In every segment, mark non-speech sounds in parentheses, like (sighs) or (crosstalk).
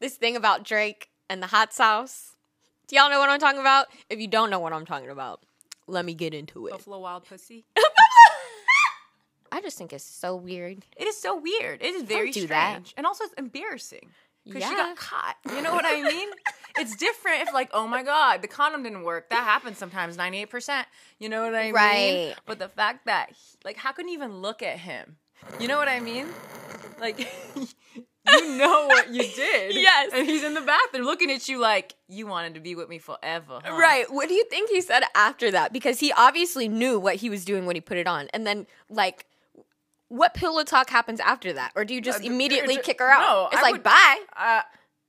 this thing about Drake and the hot sauce. Do y'all know what I'm talking about? If you don't know what I'm talking about, let me get into it. Buffalo Wild Pussy. (laughs) I just think it's so weird. It is so weird. It is very do strange. that. And also it's embarrassing. Because she got caught. You (laughs) know what I mean? it's different if like, oh my God, the condom didn't work. That happens sometimes, 98%. You know what I mean? Right. But the fact that he- like how can you even look at him? You know what I mean? Like (laughs) you know what you did. (laughs) Yes. And he's in the bathroom looking at you like, you wanted to be with me forever. huh?" Right. What do you think he said after that? Because he obviously knew what he was doing when he put it on. And then, like, what pillow talk happens after that? Or do you just Uh, immediately d- kick her out? no, it's I like, would- bye. Uh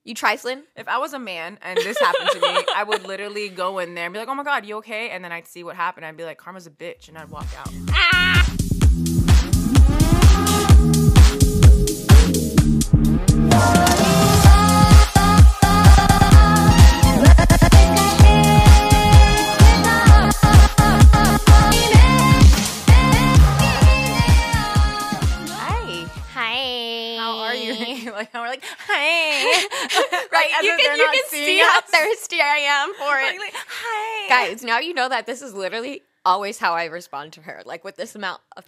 You trifling? If I was a man and this happened to me, I would literally go in there and be like, "Oh my god, you okay?" And then I'd see what happened. I'd be like, "Karma's a bitch," and I'd walk out. Hi. (laughs) you? like, we're like, "Hey," (laughs) (laughs) right. Like, you can, you can see how thirsty I am for it. Like, "Hi." Guys, now you know that this is literally always how I respond to her. Like with this amount of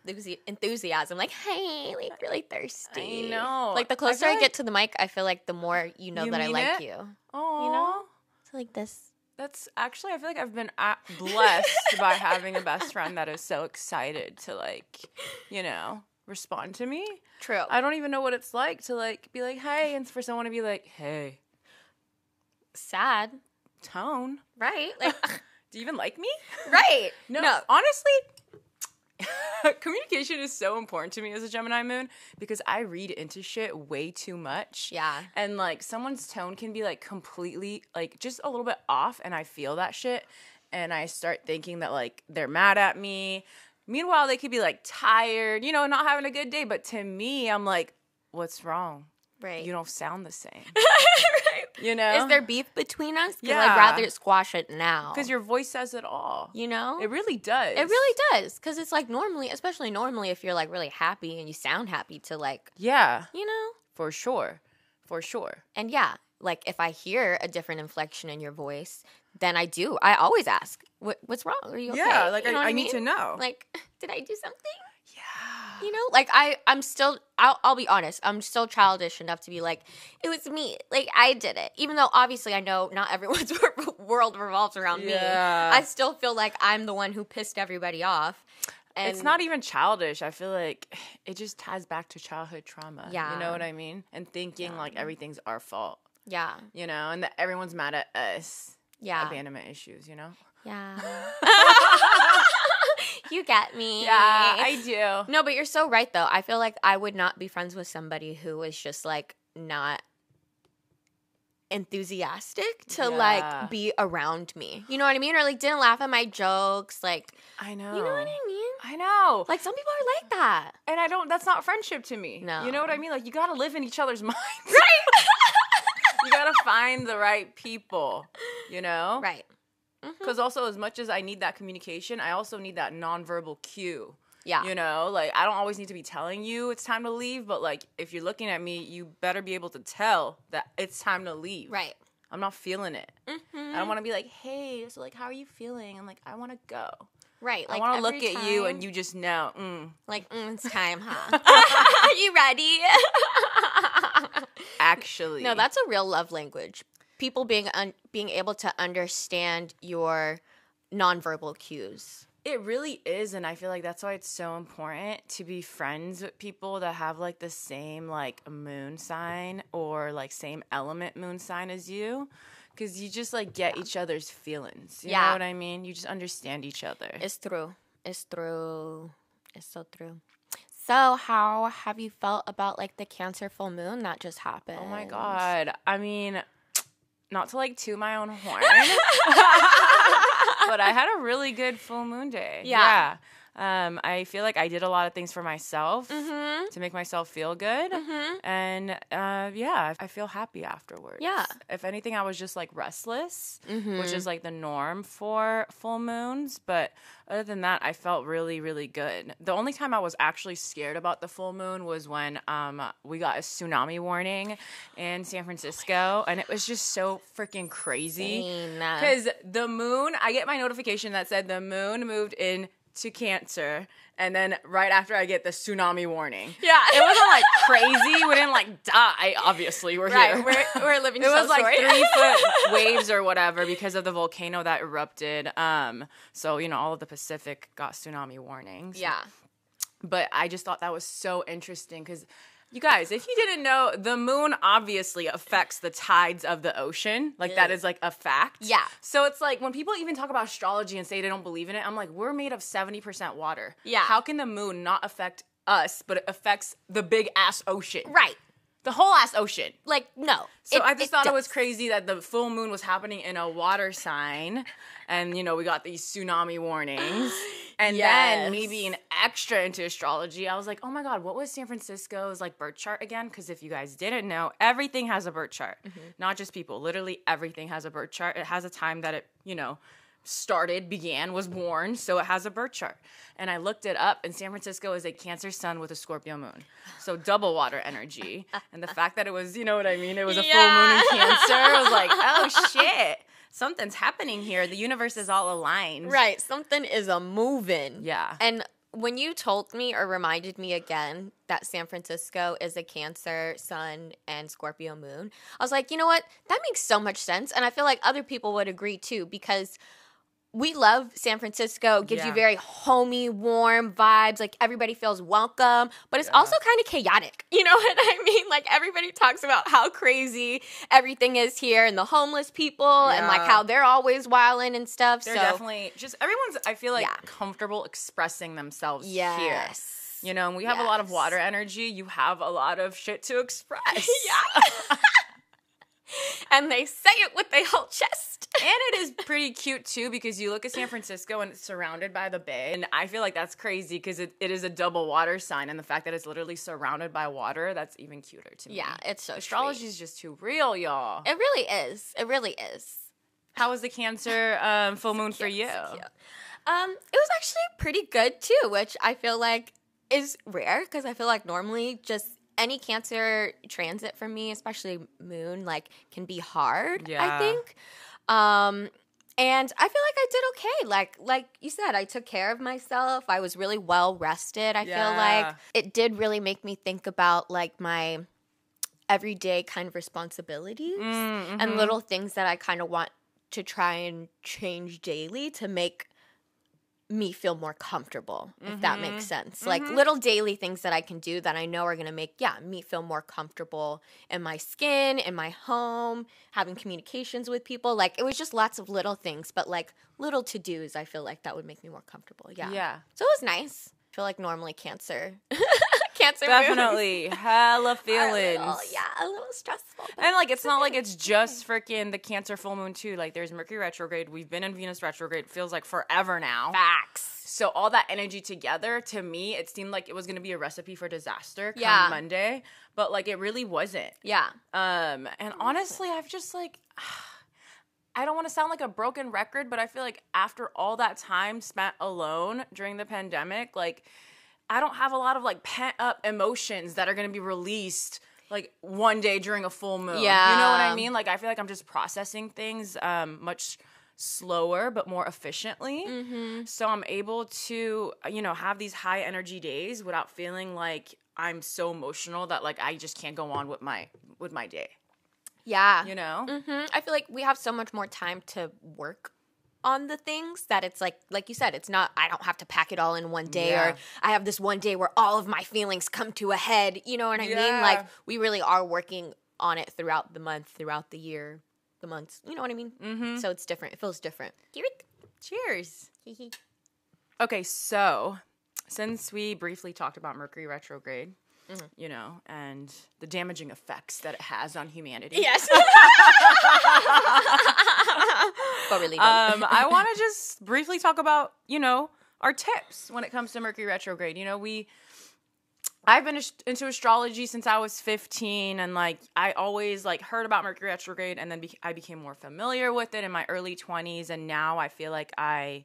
enthusiasm. Like, hey, like really thirsty. I know. Like the closer I, like- get to the mic, I feel like the more you know You that I like it? you. Aw. You know? It's like this. That's actually, I feel like I've been blessed by having a best friend that is so excited to like, you know, respond to me. True. I don't even know what it's like to like be like, "Hey," and for someone to be like, "Hey." Sad. Tone. Right? (laughs) Like, Do you even like me? right. (laughs) No, No. honestly, (laughs) communication is so important to me as a Gemini moon because I read into shit way too much. Yeah. And like someone's tone can be like completely like just a little bit off and I feel that shit and I start thinking that like they're mad at me. Meanwhile, they could be like tired, you know, not having a good day, but to me, I'm like, what's wrong? Right. You don't sound the same. (laughs) right. You know? Is there beef between us? Yeah. I'd rather squash it now. Cuz your voice says it all. you know? It really does. It really does. Because it's like normally, especially normally, if you're like really happy and you sound happy to like, Yeah, you know? for sure. For sure. And yeah, like if I hear a different inflection in your voice, then I do. I always ask, what, what's wrong? Are you okay? Yeah, like You know I, I need to know. Like, (laughs) did I do something? yeah. You know, like I, I'm still. I'll, I'll be honest. I'm still childish enough to be like, it was me. Like I did it. Even though obviously I know not everyone's (laughs) world revolves around me. I still feel like I'm the one who pissed everybody off. And it's not even childish. I feel like (sighs) it just ties back to childhood trauma. Yeah. You know what I mean? And thinking like everything's our fault, Yeah. you know, and that everyone's mad at us. Yeah. Abandonment issues, you know? Yeah. (laughs) (laughs) you get me. Yeah, I do. No, but you're so right though. I feel like I would not be friends with somebody who was just like not enthusiastic to Yeah. like be around me. You know what I mean? Or like didn't laugh at my jokes. Like I know. you know what I mean? I know. Like some people are like that. and I don't, that's not friendship to me. No. You know what I mean? Like, you gotta live in each other's (laughs) minds. Right. You gotta find the right people, you know? right. Because also, as much as I need that communication, I also need that nonverbal cue. Yeah. You know, like I don't always need to be telling you it's time to leave, but like if you're looking at me, you better be able to tell that it's time to leave. Right. I'm not feeling it. Mm-hmm. I don't want to be like, hey, so like, how are you feeling? I'm like, I want to go. Right. Like I want to look at you and you just know. Mm, like mm, it's time, huh? Are (laughs) (laughs) you ready? (laughs) actually, No, that's a real love language. People being un- being able to understand your nonverbal cues. It really is, and I feel like that's why it's so important to be friends with people that have like the same like moon sign or like same element moon sign as you, because you just like get each other's feelings. You know Yeah. what I mean? You just understand each other. It's true. It's true. It's so true. So, how have you felt about like the Cancer full moon that just happened? oh my god! I mean, (tsk) not to like toot my own horn, (laughs) but I had a really good full moon day. Yeah. Um, I feel like I did a lot of things for myself Mm-hmm. to make myself feel good. And uh, yeah, I feel happy afterwards. Yeah. If anything, I was just like restless, Mm-hmm. which is like the norm for full moons. But other than that, I felt really, really good. The only time I was actually scared about the full moon was when um, we got a tsunami warning in San Francisco. and it was just so freaking crazy. Because the moon, I get my notification that said the moon moved in to Cancer, and then right after I get the tsunami warning. Yeah. it wasn't like (laughs) crazy. We didn't like die. Obviously, we're Right, here. we're, we're living (laughs) it was like story. three (laughs) foot waves or whatever because of the volcano that erupted. Um, so you know all of the Pacific got tsunami warnings. yeah. but I just thought that was so interesting because. You guys, if you didn't know, the moon obviously affects the tides of the ocean. Like that is like a fact. Yeah. So it's like when people even talk about astrology and say they don't believe in it, I'm like, we're made of 70% water. Yeah. How can the moon not affect us, but it affects the big ass ocean? Right. The whole ass ocean. Like, no. So I just thought it was crazy that the full moon was happening in a water sign, and you know we got these tsunami warnings, (gasps) and then me Yes. being extra into astrology, I was like, oh my god, what was San Francisco's like birth chart again? Because if you guys didn't know, everything has a birth chart, Mm-hmm. not just people. Literally everything has a birth chart. It has a time that it you know started, began, was born, so it has a birth chart. And I looked it up, and San Francisco is a Cancer sun with a Scorpio moon. So double water energy. And the fact that it was, you know what I mean? It was a full moon in Cancer. I was like, (laughs) oh shit. Something's happening here. The universe is all aligned. Right. Something is a moving. Yeah. And when you told me or reminded me again that San Francisco is a Cancer, Sun, and Scorpio moon, I was like, you know what? That makes so much sense. And I feel like other people would agree too because we love San Francisco. It gives you very homey, warm vibes. Like everybody feels welcome, but it's Yeah. also kind of chaotic. (laughs) You know what I mean? Like everybody talks about how crazy everything is here and the homeless people and like how they're always wilding and stuff. They're so definitely just everyone's I feel like Yeah. comfortable expressing themselves yes. here. You know, and we have a lot of water energy. You have a lot of shit to express. (laughs) Yeah. (laughs) (laughs) and they say it with their whole chest. (laughs) and it is pretty cute too because you look at San Francisco and it's surrounded by the bay. And I feel like that's crazy because it, it is a double water sign. And the fact that it's literally surrounded by water, that's even cuter to me. Yeah, it's so Astrology is just too real, y'all. It really is. It really is. How was the Cancer um, full moon for you? Um, it was actually pretty good too, which I feel like is rare because I feel like normally just any cancer transit for me, especially moon, like can be hard. I think. Um, and I feel like I did okay. Like like you said, I took care of myself. I was really well rested. I feel like it did really make me think about like my everyday kind of responsibilities Mm, and mhm. little things that I kind of want to try and change daily to make me feel more comfortable, if that makes mm-hmm. sense. Like mm-hmm. little daily things that I can do that I know are gonna make, yeah, me feel more comfortable in my skin, in my home, having communications with people. Like it was just lots of little things, but like little to dos, I feel like that would make me more comfortable. Yeah. Yeah. So it was nice. I feel like normally cancer. (laughs) cancer Definitely. Hella (laughs) feelings. little- yeah, a little stressful. And like it's not like it's just freaking the Cancer full moon too. Like there's Mercury retrograde. We've been in Venus retrograde. Feels like forever now. facts. So all that energy together, to me, it seemed like it was gonna be a recipe for disaster come Yeah. Monday. But like it really wasn't. Yeah. Um, and honestly, I've just like (sighs) I don't want to sound like a broken record, but I feel like after all that time spent alone during the pandemic, like I don't have a lot of like pent up emotions that are gonna be released like one day during a full moon. Yeah. You know what I mean? Like I feel like I'm just processing things um much slower but more efficiently. Mm-hmm. So I'm able to, you know, have these high energy days without feeling like I'm so emotional that like I just can't go on with my with my day. Yeah. You know? hmm I feel like we have so much more time to work on the things that it's like, like you said, it's not, I don't have to pack it all in one day Yeah. or I have this one day where all of my feelings come to a head. You know what I mean? Like we really are working on it throughout the month, throughout the year, the months. You know what I mean? Mm-hmm. So it's different. It feels different. Cheers. Okay, so since we briefly talked about Mercury retrograde, Mm-hmm. you know, and the damaging effects that it has on humanity. Yes. (laughs) but really. Um, I want to just briefly talk about, you know, our tips when it comes to Mercury retrograde. You know, we I've been into astrology since I was 15 and like I always like heard about Mercury retrograde and then be- I became more familiar with it in my early 20s and now I feel like I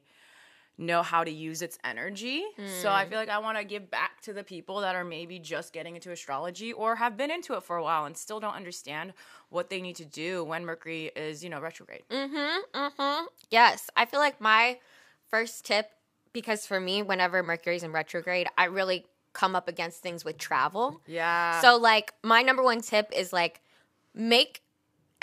know how to use its energy. So I feel like I want to give back to the people that are maybe just getting into astrology or have been into it for a while and still don't understand what they need to do when Mercury is, you know, retrograde. Mm-hmm. Yes. I feel like my first tip, because for me, whenever Mercury's in retrograde, I really come up against things with travel. Yeah. So like my number one tip is like make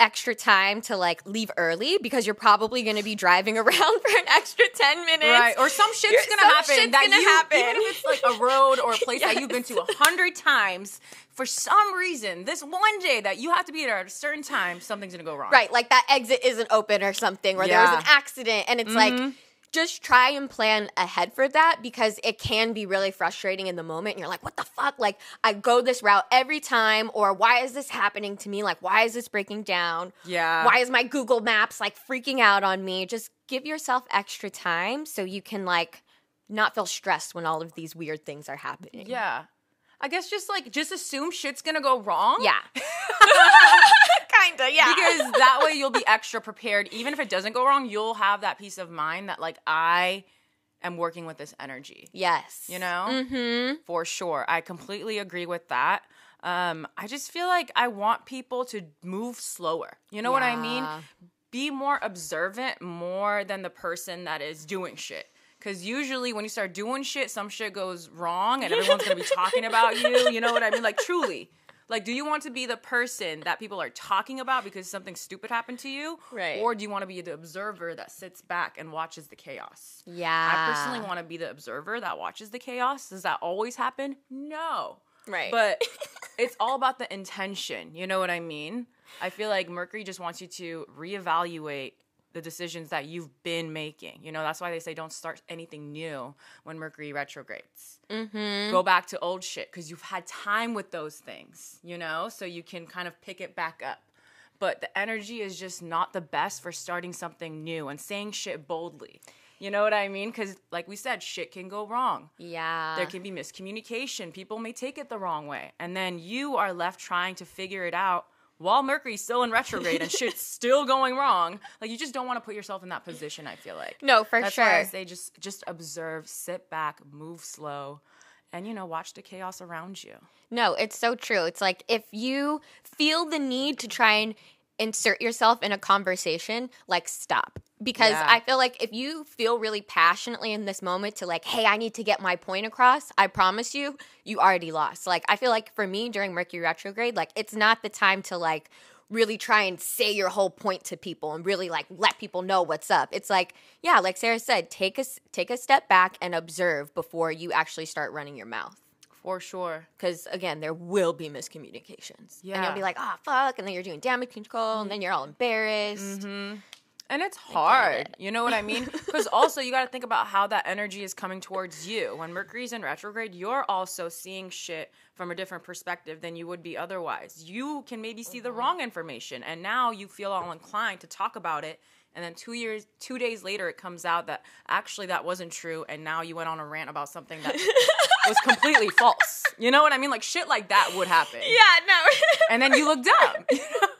extra time to like leave early because you're probably going to be driving (laughs) around for an extra 10 minutes. Right, or some shit's gonna happen shit's that gonna you, happen. even if it's like a road or a (laughs) place that you've been to a hundred times, for some reason, this one day that you have to be there at a certain time, something's gonna go wrong. Right, like that exit isn't open or something, or there was an accident, and it's like mm-hmm. Just try and plan ahead for that because it can be really frustrating in the moment. And you're like, what the fuck? Like, I go this route every time, or why is this happening to me? Like, why is this breaking down? Yeah. Why is my Google Maps like freaking out on me? Just give yourself extra time so you can like not feel stressed when all of these weird things are happening. Yeah. I guess just like just assume shit's gonna go wrong. Yeah. (laughs) Kinda, yeah. Because that way you'll be extra prepared. Even if it doesn't go wrong, you'll have that peace of mind that like I am working with this energy. yes. You know? Mm-hmm. for sure. I completely agree with that. Um, I just feel like I want people to move slower. You know what I mean? Be more observant more than the person that is doing shit. Because usually when you start doing shit, some shit goes wrong and everyone's gonna be talking about you. You know what I mean? Like, (laughs) truly. Like, do you want to be the person that people are talking about because something stupid happened to you? Right. Or do you want to be the observer that sits back and watches the chaos? Yeah. I personally want to be the observer that watches the chaos. Does that always happen? No. Right. But (laughs) it's all about the intention. You know what I mean? I feel like Mercury just wants you to reevaluate the decisions that you've been making. You know, that's why they say don't start anything new when Mercury retrogrades. Mm-hmm. Go back to old shit because you've had time with those things, you know, so you can kind of pick it back up. But the energy is just not the best for starting something new and saying shit boldly. You know what I mean? Because, like we said, shit can go wrong. Yeah. There can be miscommunication. People may take it the wrong way. And then you are left trying to figure it out while Mercury's still in retrograde and shit's (laughs) still going wrong. Like, you just don't want to put yourself in that position, I feel like. no, for That's sure. why I say just just observe, sit back, move slow, and you know, watch the chaos around you. No, it's so true. It's like if you feel the need to try and insert yourself in a conversation, like stop. Because Yeah. I feel like if you feel really passionately in this moment to like, hey, I need to get my point across, I promise you, you already lost. Like I feel like for me during Mercury retrograde, like it's not the time to like really try and say your whole point to people and really like let people know what's up. It's like, yeah, like Sarah said, take a take a step back and observe before you actually start running your mouth For sure. because again there will be miscommunications Yeah. and you'll be like oh fuck and then you're doing damage control and then you're all embarrassed Mm-hmm. And it's hard. it. You know what I mean? (laughs) Because also, you got to think about how that energy is coming towards you. When Mercury's in retrograde, you're also seeing shit from a different perspective than you would be otherwise. You can maybe see the wrong information, and now you feel all inclined to talk about it. And then two years, two days later, it comes out that actually that wasn't true, and now you went on a rant about something that (laughs) was completely false. You know what I mean? Like shit like that would happen. yeah no And then you look dumb. (laughs)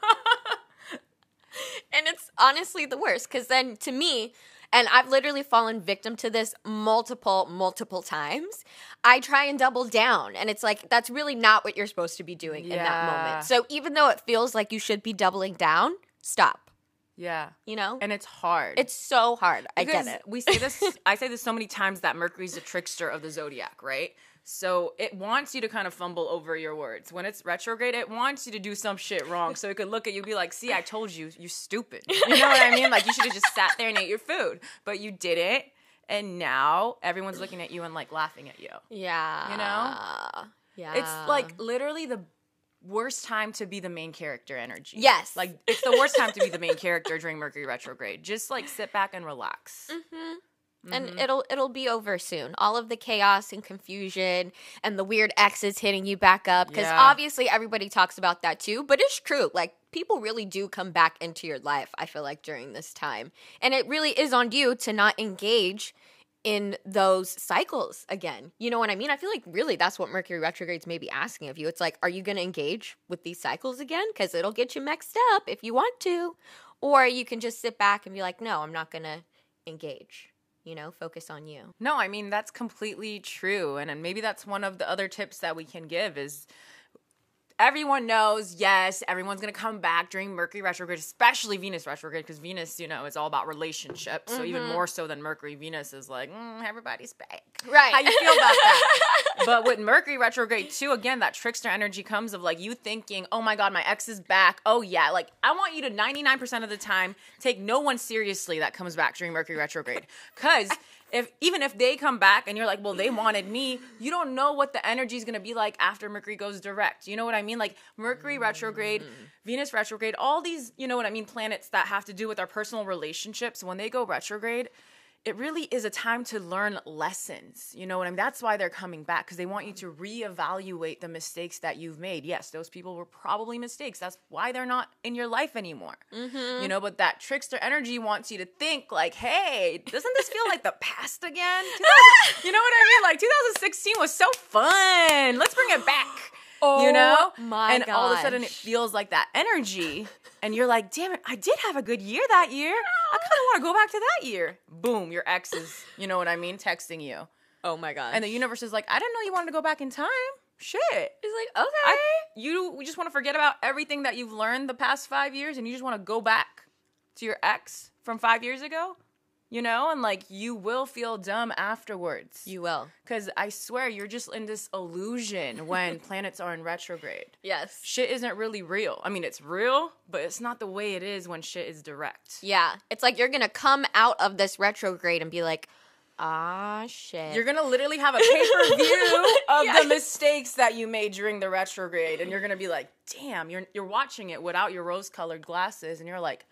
and it's honestly the worst because then to me and i've literally fallen victim to this multiple multiple times i try and double down and it's like that's really not what you're supposed to be doing in that moment so even though it feels like you should be doubling down stop yeah. you know And it's hard. it's so hard i get it we say this I say this so many times that Mercury's the trickster of the zodiac, right? So it wants you to kind of fumble over your words. When it's retrograde, it wants you to do some shit wrong. So it could look at you and be like, see, I told you, you stupid. You know what I mean? Like you should have just sat there and ate your food. But you didn't. And now everyone's looking at you and like laughing at you. yeah You know? yeah It's like literally the worst time to be the main character energy. Yes. Like it's the worst time to be the main character during Mercury retrograde. Just like sit back and relax. Mm-hmm. And mm-hmm. it'll it'll be over soon. All of the chaos and confusion and the weird exes hitting you back up because Yeah. obviously everybody talks about that too, but it's true. Like people really do come back into your life. I feel like during this time, and it really is on you to not engage in those cycles again. You know what I mean? I feel like really that's what Mercury retrograde's maybe asking of you. It's like, are you going to engage with these cycles again? Because it'll get you mixed up if you want to. Or you can just sit back and be like, no, I'm not going to engage. You know, focus on you. No, I mean that's completely true, and, and maybe that's one of the other tips that we can give is everyone knows, yes, everyone's gonna come back during Mercury retrograde, especially Venus retrograde, because Venus, you know, is all about relationships. So even more so than Mercury, Venus is like, mm, everybody's back. Right. How you feel about that? (laughs) but with Mercury retrograde too, again, that trickster energy comes of like you thinking, oh my god, my ex is back. Oh yeah, like I want you to ninety nine percent of the time take no one seriously that comes back during Mercury retrograde, because if even if they come back and you're like, well, they mm. wanted me, you don't know what the energy is gonna be like after Mercury goes direct. You know what I mean? Like Mercury retrograde, mm. Venus retrograde, all these, you know what I mean, planets that have to do with our personal relationships, when they go retrograde, it really is a time to learn lessons. You know what I mean? That's why they're coming back because they want you to reevaluate the mistakes that you've made. Yes, those people were probably mistakes. That's why they're not in your life anymore. Mm-hmm. You know, but that trickster energy wants you to think like, hey, doesn't this feel like the past again? (laughs) 2000 you know what I mean? Like 2016 was so fun. Let's bring it back. you oh know? Oh my and all of a sudden it feels like that energy. And you're like, damn it, I did have a good year that year. I kind of want to go back to that year. Boom, your ex is, you know what I mean, texting you. Oh my god. And the universe is like, I didn't know you wanted to go back in time. Shit. He's like, okay. I, you we just want to forget about everything that you've learned the past five years and you just want to go back to your ex from five years ago. You know, and like you will feel dumb afterwards. you will. Because I swear you're just in this illusion when (laughs) planets are in retrograde. Yes. Shit isn't really real. I mean, it's real, but it's not the way it is when shit is direct. Yeah. It's like you're going to come out of this retrograde and be like, ah, shit. You're gonna literally have a pay per (laughs) view of Yes. the mistakes that you made during the retrograde, and you're gonna be like, "Damn!" You're you're watching it without your rose colored glasses, and you're like,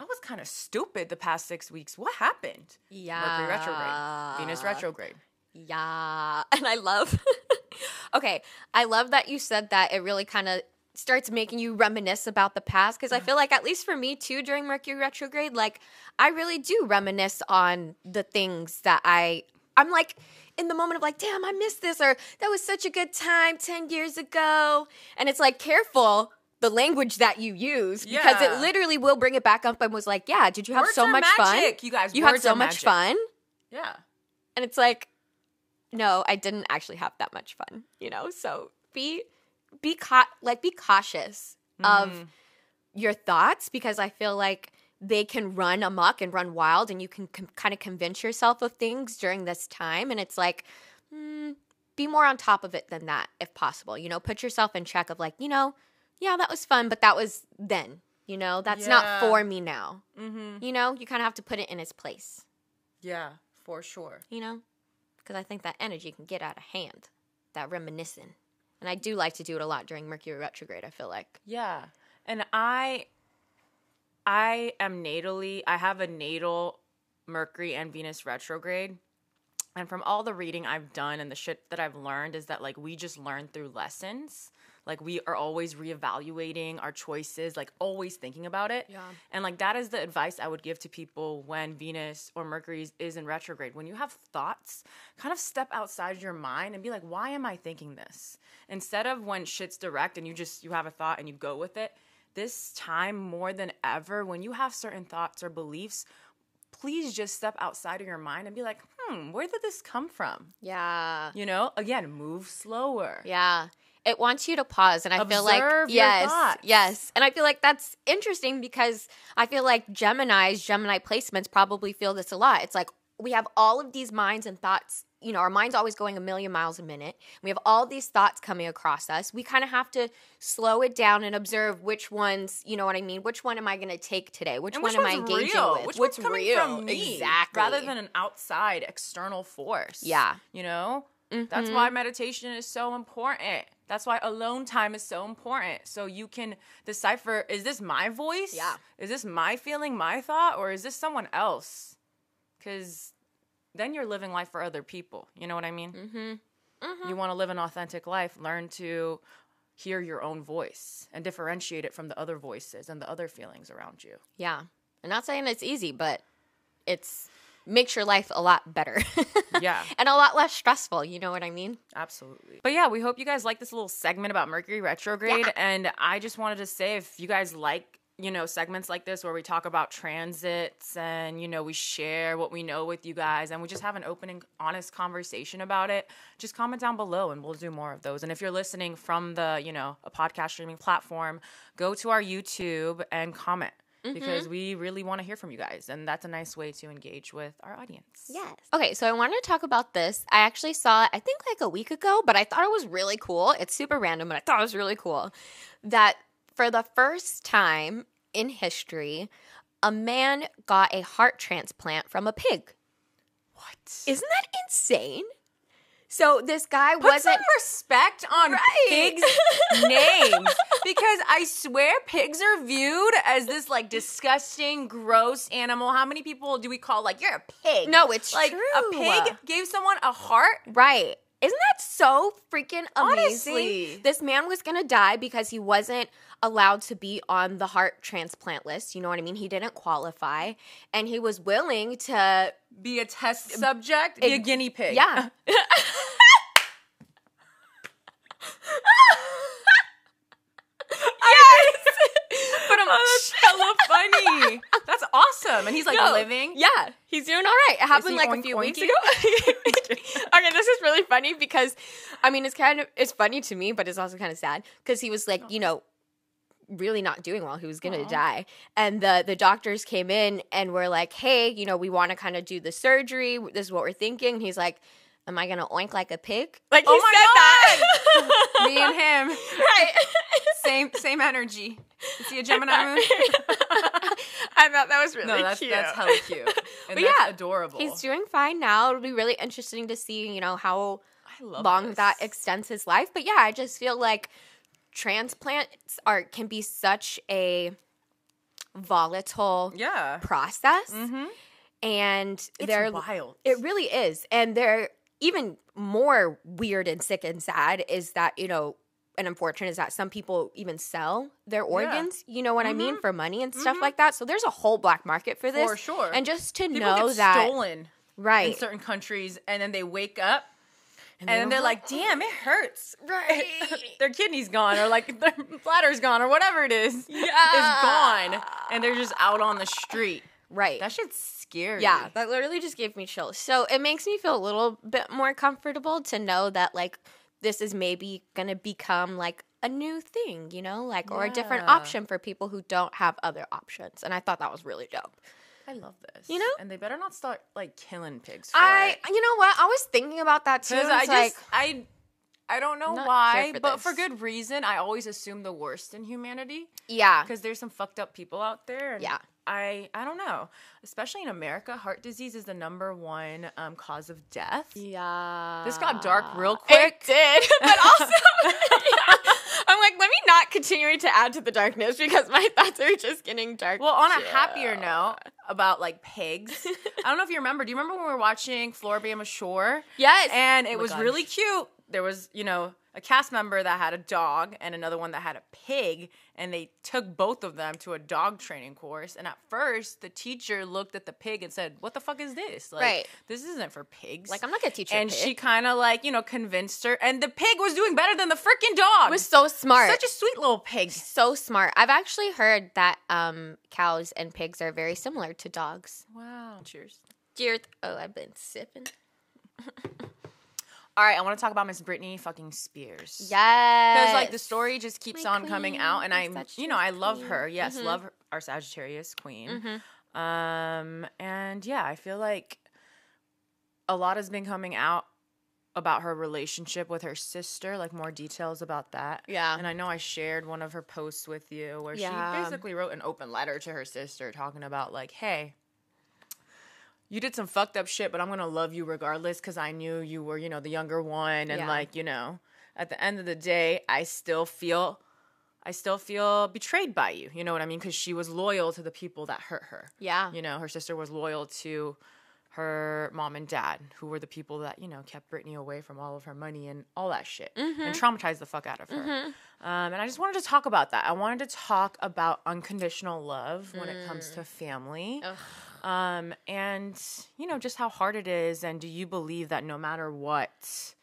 "I was kind of stupid the past six weeks. What happened?" yeah. Mercury retrograde, Venus retrograde. Yeah. (laughs) And I love, (laughs) okay, I love that you said that it really kind of starts making you reminisce about the past because I mm. feel like, at least for me too, during Mercury retrograde, like I really do reminisce on the things that I, I'm like, in the moment of like, damn, I missed this, or that was such a good time 10 years ago. And it's like, careful the language that you use because it literally will bring it back up and was like, yeah, did you have Words so much magic, fun? you guys. You had so much magic. fun. Yeah. And it's like, no, I didn't actually have that much fun, you know? So be be cau- like be cautious of your thoughts because I feel like they can run amok and run wild and you can com- kind of convince yourself of things during this time and it's like mm, be more on top of it than that if possible. You know, put yourself in check of like, you know, yeah, that was fun, but that was then. You know, that's not for me now. Mm-hmm. You know, you kind of have to put it in its place Yeah, for sure. you know? Because I think that energy can get out of hand, that reminiscing. And I do like to do it a lot during Mercury retrograde, I feel like. Yeah. And I I am natally I have a natal Mercury and Venus retrograde. And from all the reading I've done and the shit that I've learned is that like we just learn through lessons. Like we are always reevaluating our choices, like always thinking about it. Yeah. And like that is the advice I would give to people when Venus or Mercury is- is in retrograde. When you have thoughts, kind of step outside your mind and be like, why am I thinking this? Instead of when shit's direct and you just you have a thought and you go with it. This time more than ever, when you have certain thoughts or beliefs, please just step outside of your mind and be like, hmm, where did this come from? Yeah. You know, again, move slower. Yeah. It wants you to pause. And I feel like, yes, thoughts. yes. And I feel like that's interesting because I feel like Gemini's, Gemini placements probably feel this a lot. It's like we have all of these minds and thoughts. You know, our mind's always going a million miles a minute. We have all these thoughts coming across us. We kind of have to slow it down and observe which ones, you know what I mean? Which one am I going to take today? Which And one am I engaging real? with? Which What's one's coming real? from me, exactly. rather than an outside external force. Yeah. you know, that's why mm-hmm. meditation is so important. That's why alone time is so important. So you can decipher: is this my voice? Yeah. Is this my feeling, my thought, or is this someone else? Because then you're living life for other people. You know what I mean? Mm-hmm. You want to live an authentic life. Learn to hear your own voice and differentiate it from the other voices and the other feelings around you. Yeah. I'm not saying it's easy, but it's makes your life a lot better. (laughs) Yeah. and a lot less stressful. You know what I mean? Absolutely. But yeah, we hope you guys like this little segment about Mercury retrograde. Yeah. And I just wanted to say if you guys like, you know, segments like this where we talk about transits and, you know, we share what we know with you guys and we just have an open and honest conversation about it, just comment down below and we'll do more of those. And if you're listening from the, you know, a podcast streaming platform, go to our YouTube and comment. Because mm-hmm. we really want to hear from you guys, and that's a nice way to engage with our audience. Yes. Okay, so I wanted to talk about this. I actually saw it, I think like a week ago, but I thought it was really cool. It's super random, but I thought it was really cool that for the first time in history, a man got a heart transplant from a pig. What? Isn't that insane? So this guy Put wasn't some respect on Right. pigs' (laughs) names because I swear pigs are viewed as this like disgusting, gross animal. How many people do we call like you're a pig? No, it's like true. a pig gave someone a heart. Right. Isn't that so freaking amazing? Honestly. This man was to die because he wasn't allowed to be on the heart transplant list. You know what I mean? He didn't qualify. And he was willing to, Be a test subject. Be a guinea pig. yeah. (laughs) (laughs) but I'm hella funny. That's awesome. And he's like No. living. Yeah, he's doing all right. It happened he like a oink- few weeks ago. (laughs) okay, this is really funny because, I mean, it's kind of it's funny to me, but it's also kind of sad because he was like, you know, really not doing well. He was gonna die, and the the doctors came in and were like, hey, you know, we want to kind of do the surgery. This is what we're thinking. And he's like. Am I gonna oink like a pig? Like oh he Oh my said that. (laughs) Me and him. right. Same same energy. (laughs) Is he a Gemini moon? (laughs) I thought that was really No, that's cute. that's hella cute. (laughs) And But that's yeah, adorable. He's doing fine now. It'll be really interesting to see, you know, how long this. that extends his life. But yeah, I just feel like transplants are can be such a volatile Yeah. process, Mm-hmm. and It's they're wild. it really is, and they're even more weird and sick and sad is that you know. And unfortunate is that some people even sell their organs, you know what I mean, mm-hmm. for money and stuff mm-hmm. like that. So there's a whole black market for this. For sure. And just to People know that, stolen right? in certain countries, and then they wake up and, they and they're like, "Damn, it hurts." (laughs) right. their kidney's gone, or like their (laughs) bladder's gone, or whatever it is, Yeah. is gone, and they're just out on the street. right. That shit's scary. Yeah, that literally just gave me chills. So it makes me feel a little bit more comfortable to know that like this is maybe gonna become like a new thing, you know, like or a different option for people who don't have other options. And I thought that was really dope. I love this. You know? and they better not start like killing pigs. For I, it. you know what? I was thinking about that too. I it's just like, I I don't know why, for but for good reason. I always assume the worst in humanity yeah, because there's some fucked up people out there. And Yeah. I I don't know. Especially in America, heart disease is the number one um, cause of death. yeah. This got dark real quick. It did, (laughs) but also (laughs) I'm like, let me not continue to add to the darkness because my (laughs) thoughts are just getting dark. Well, on a happier note about like pigs, I don't know if you remember. Do you remember when we were watching Floribama Shore? yes, And it Oh was gosh. really cute. There was, you know, a cast member that had a dog and another one that had a pig, and they took both of them to a dog training course. And at first, the teacher looked at the pig and said, "What the fuck is this? Like, Right. this isn't for pigs." Like I'm not gonna teach and she kind of like, you know, convinced her, and the pig was doing better than the freaking dog. It was so smart. such a sweet little pig. so smart. I've actually heard that um, cows and pigs are very similar to dogs. Wow. Cheers. Cheers. Oh, I've been sipping. (laughs) All right, I want to talk about Miss Britney fucking Spears. Yes. because like the story just keeps My on coming out, and I'm, you know, I love queen. her. Yes, Mhm. love her, our Sagittarius queen. Mhm. Um, and yeah, I feel like a lot has been coming out about her relationship with her sister, like more details about that. Yeah. And I know I shared one of her posts with you where Yeah. she basically wrote an open letter to her sister talking about like, hey, you did some fucked up shit, but I'm gonna love you regardless because I knew you were, you know, the younger one, and Yeah. like, you know, at the end of the day, I still feel, I still feel betrayed by you. You know what I mean? Because she was loyal to the people that hurt her. Yeah. You know, her sister was loyal to her mom and dad, who were the people that you know kept Britney away from all of her money and all that shit, and mm-hmm. traumatized the fuck out of her. Mm-hmm. Um, and I just wanted to talk about that. I wanted to talk about unconditional love when it comes mm. to family. Um, and you know just how hard it is, and do you believe that no matter what,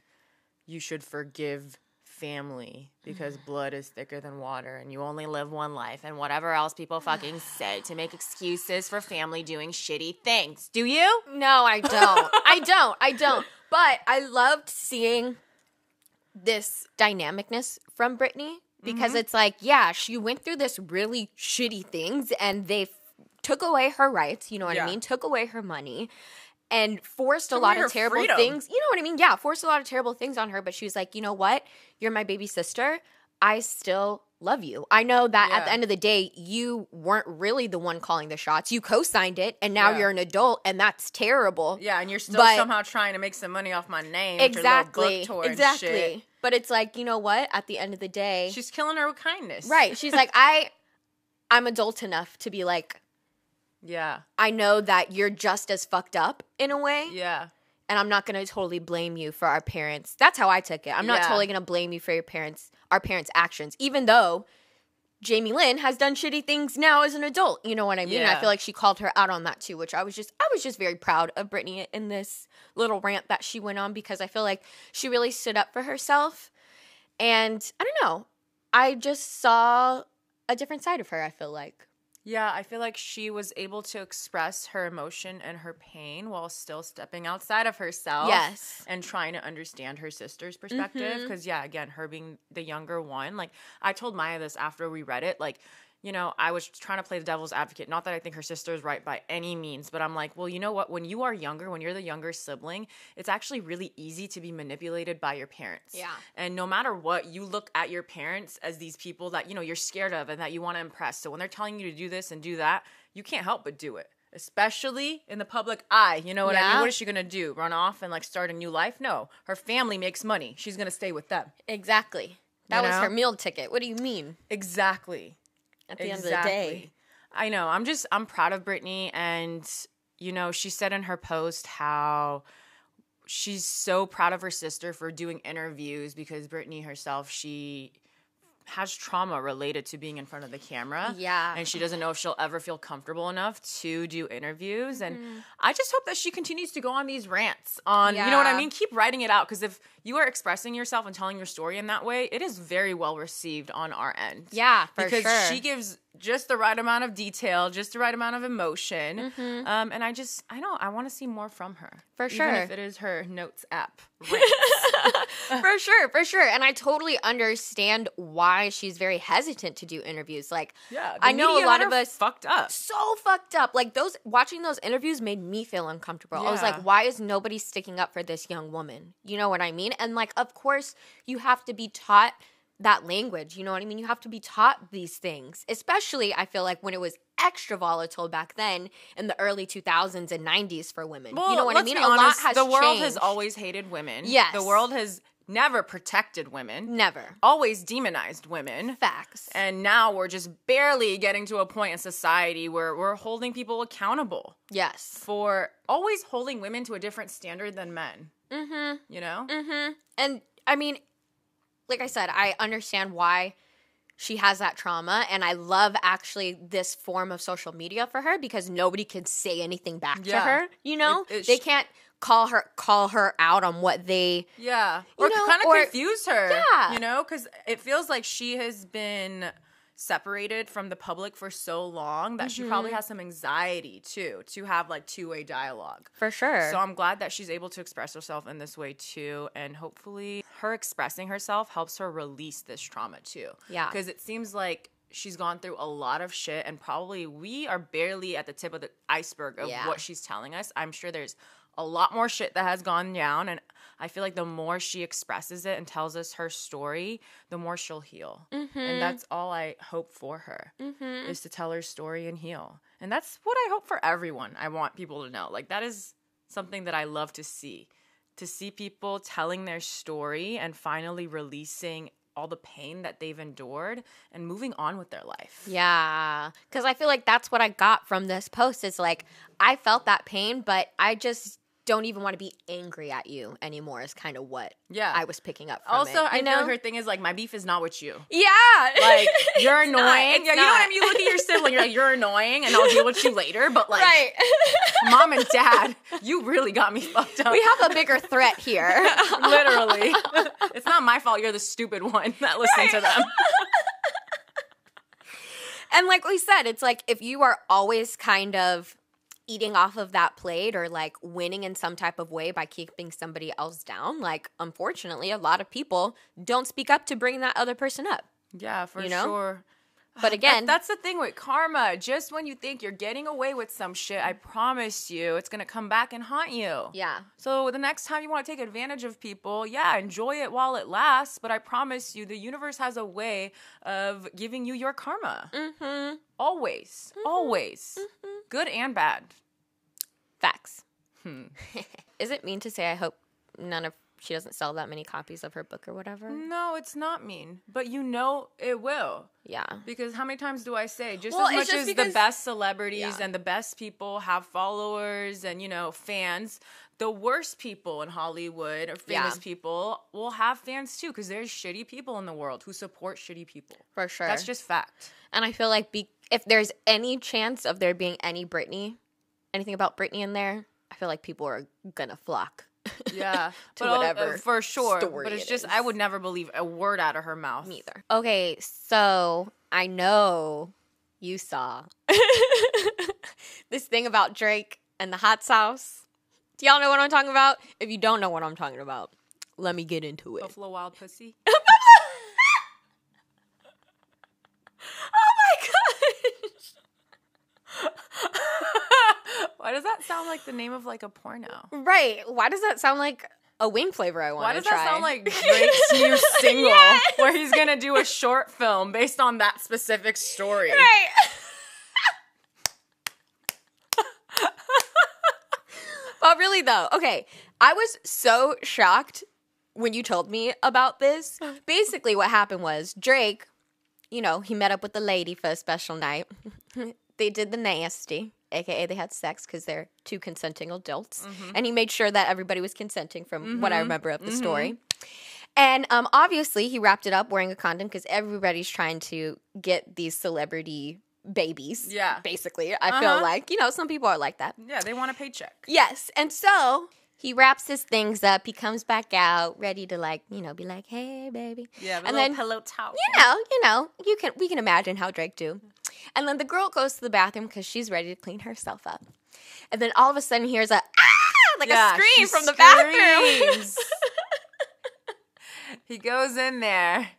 you should forgive family because blood is thicker than water, and you only live one life, and whatever else people fucking (sighs) say to make excuses for family doing shitty things. Do you? No, I don't. I don't. I don't. But I loved seeing this dynamicness from Britney because it's like, yeah, she went through this really shitty things and they took away her rights, you know what Yeah. I mean? Took away her money and forced a lot of terrible freedom. things. You know what I mean? Yeah, forced a lot of terrible things on her, but she was like, you know what? You're my baby sister. I still love you. I know that at the end of the day, you weren't really the one calling the shots. You co signed it, and now Yeah. you're an adult, and that's terrible. Yeah, and you're still But- somehow trying to make some money off my name. with your little Exactly. book tour and Exactly. shit. But it's like, you know what? At the end of the day, She's killing her with kindness. right. She's like, (laughs) I I'm adult enough to be like, Yeah. I know that you're just as fucked up in a way, Yeah. and I'm not gonna totally blame you for our parents. That's how I took it. I'm not Yeah. totally gonna blame you for your parents, our parents' actions, even though Jamie Lynn has done shitty things now as an adult. You know what I mean? I feel like she called her out on that too, which I was just I was just very proud of Britney in this little rant that she went on because I feel like she really stood up for herself. And I don't know. I just saw a different side of her, I feel like. Yeah, I feel like she was able to express her emotion and her pain while still stepping outside of herself. Yes. And trying to understand her sister's perspective. Mm-hmm. Because, yeah, again, her being the younger one. Like, I told Maya this after we read it. Like, you know, I was trying to play the devil's advocate. Not that I think her sister is right by any means, but I'm like, well, you know what? When you are younger, when you're the younger sibling, it's actually really easy to be manipulated by your parents. Yeah. And no matter what, you look at your parents as these people that, you know, you're scared of and that you want to impress. So when they're telling you to do this and do that, you can't help but do it. Especially in the public eye. You know what I mean? What is she gonna do? Run off and like start a new life? No. Her family makes money. She's gonna stay with them. Exactly. That You was know? her meal ticket. What do you mean? Exactly. At the end of the day. I know. I'm just I'm proud of Britney and you know, she said in her post how she's so proud of her sister for doing interviews because Britney herself, she has trauma related to being in front of the camera. Yeah. And she doesn't know if she'll ever feel comfortable enough to do interviews. And Mm-hmm. I just hope that she continues to go on these rants on, you know what I mean? Keep writing it out because if you are expressing yourself and telling your story in that way, it is very well received on our end Yeah, because sure. she gives just the right amount of detail, just the right amount of emotion. Mm-hmm. Um, and I just, I know, I want to see more from her. For Even sure. if it is her notes app. (laughs) for sure, for sure. And I totally understand why she's very hesitant to do interviews. Like, Yeah, I know a lot of us fucked up. so fucked up. Like those watching those interviews made me feel uncomfortable. I was like, why is nobody sticking up for this young woman? You know what I mean? And like, of course, you have to be taught that language. You know what I mean? You have to be taught these things, especially I feel like when it was extra volatile back then in the early 2000s and 90s for women. Well, you know what I mean? A honest, lot has the world has always hated women. Yes. the world has never protected women. never Always demonized women. facts. And now we're just barely getting to a point in society where we're holding people accountable yes. for always holding women to a different standard than men. Mhm. You know? Mm-hmm. And I mean, like I said, I understand why she has that trauma, and I love actually this form of social media for her because nobody can say anything back to her. You know, It- it they can't call her call her out on what they. Yeah. Or kind of confuse her. Yeah. You know, because it feels like she has been separated from the public for so long that she Mm-hmm. probably has some anxiety too to have like two way dialogue. For sure. So I'm glad that she's able to express herself in this way too. And hopefully her expressing herself helps her release this trauma too. Yeah. Because it seems like she's gone through a lot of shit and probably we are barely at the tip of the iceberg of Yeah. what she's telling us. I'm sure there's a lot more shit that has gone down and I feel like the more she expresses it and tells us her story, the more she'll heal. Mm-hmm. And that's all I hope for her is to tell her story and heal. And that's what I hope for everyone. I want people to know. Like that is something that I love to see. To see people telling their story and finally releasing all the pain that they've endured and moving on with their life. Yeah, because I feel like that's what I got from this post. Is like I felt that pain, but I just don't even want to be angry at you anymore is kind of what Yeah. I was picking up from also, it, I feel know? her thing is like my beef is not with you. yeah, Like (laughs) you're not, annoying. it's yeah, you know what I mean. You look at your sibling, you're like you're annoying, and I'll deal with you later. But like, right. (laughs) mom and dad, you really got me fucked up. we have a bigger threat here. (laughs) literally. it's not my fault. You're the stupid one that listened to them. And like we said, it's like if you are always kind of eating off of that plate or like winning in some type of way by keeping somebody else down, like unfortunately, a lot of people don't speak up to bring that other person up. Yeah, for You know? sure. But again, That- that's the thing with karma. Just when you think you're getting away with some shit, I promise you, it's gonna come back and haunt you. yeah. So the next time you want to take advantage of people, yeah, enjoy it while it lasts. But I promise you, the universe has a way of giving you your karma. Mm-hmm. Always, always, good and bad. Facts. Hmm. (laughs) Is it mean to say I hope none of she doesn't sell that many copies of her book or whatever? No, it's not mean, but you know it will. Yeah. Because how many times do I say just Well, as much just as because- the best celebrities Yeah. and the best people have followers and you know fans, the worst people in Hollywood or famous Yeah. people will have fans too because there's shitty people in the world who support shitty people. For sure. That's just fact. And I feel like be- if there's any chance of there being any Britney, anything about Britney in there, I feel like people are gonna flock. (laughs) Yeah, but, uh, whatever for sure. But it's it just is. I would never believe a word out of her mouth. Neither. Okay, so I know you saw (laughs) this thing about Drake and the hot sauce. Do y'all know what I'm talking about? If you don't know what I'm talking about, let me get into it. Buffalo Wild Pussy. (laughs) Oh my Why does that sound like the name of like a porno? Right? Why does that sound like a wing flavor? I want to try? Why to does that sound like (laughs) Drake's new (laughs) single Yes. where he's gonna do a short film based on that specific story? Right. (laughs) but really though, okay, I was so shocked when you told me about this. Basically what happened was Drake, you know, he met up with the lady for a special night. they did the nasty, aka they had sex cuz they're two consenting adults. And he made sure that everybody was consenting from what I remember of the story. And um, obviously, he wrapped it up wearing a condom because everybody's trying to get these celebrity babies. Yeah. Basically, I feel Uh-huh. like, you know, some people are like that. Yeah, they want a paycheck. Yes. And so he wraps his things up. He comes back out ready to, like, you know, be like, hey, baby. Yeah, and then, pillow towel. you know, you know, you can, we can imagine how Drake do. And then the girl goes to the bathroom because she's ready to clean herself up. And then all of a sudden hears a, ah, like Yeah, a scream from the bathroom. (laughs) he goes in there.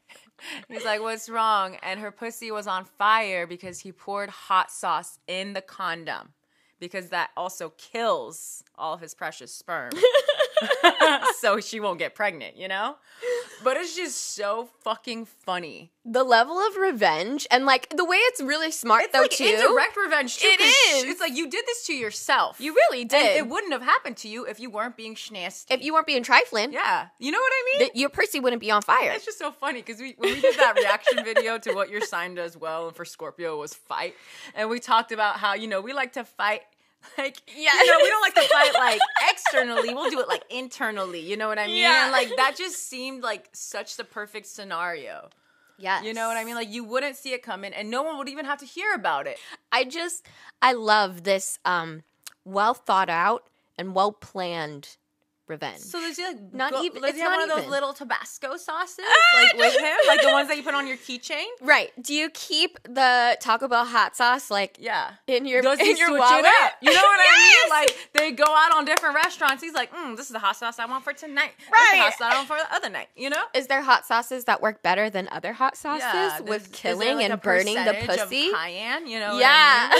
He's like, "What's wrong?" And her pussy was on fire because he poured hot sauce in the condom. Because that also kills all of his precious sperm. (laughs) so she won't get pregnant, you know? But it's just so fucking funny. the level of revenge and like the way it's really smart It's though like too. indirect revenge too. It is. It's like you did this to yourself. You really And did. it wouldn't have happened to you if you weren't being schnasty. if you weren't being trifling, yeah, you know what I mean. your pussy wouldn't be on fire. It's just so funny because we when we did that reaction video to what your sign does well and for Scorpio was fight, and we talked about how you know we like to fight. (laughs) Like Yeah. you know, we don't like to fight (laughs) like externally. We'll do it like internally. You know what I mean? Yeah. And like that just seemed like such the perfect scenario. Yes. You know what I mean? Like you wouldn't see it coming, and no one would even have to hear about it. I just I love this um well thought out and well planned revenge. So does he like Not go- even- Does it's he have not one of those even. little Tabasco sauces (laughs) like with him, like the ones that you put on your (laughs) keychain? right. Do you keep the Taco Bell hot sauce like Yeah. in your Does (laughs) in your wallet? You know what I mean? Like they go out on different restaurants. He's like, mm, "This is the hot sauce I want for tonight. This is the Right. hot sauce I want for the other night." You know? Is there hot sauces that work better than other hot sauces there's- with killing like, and burning the pussy? cayenne, you know? what Yeah.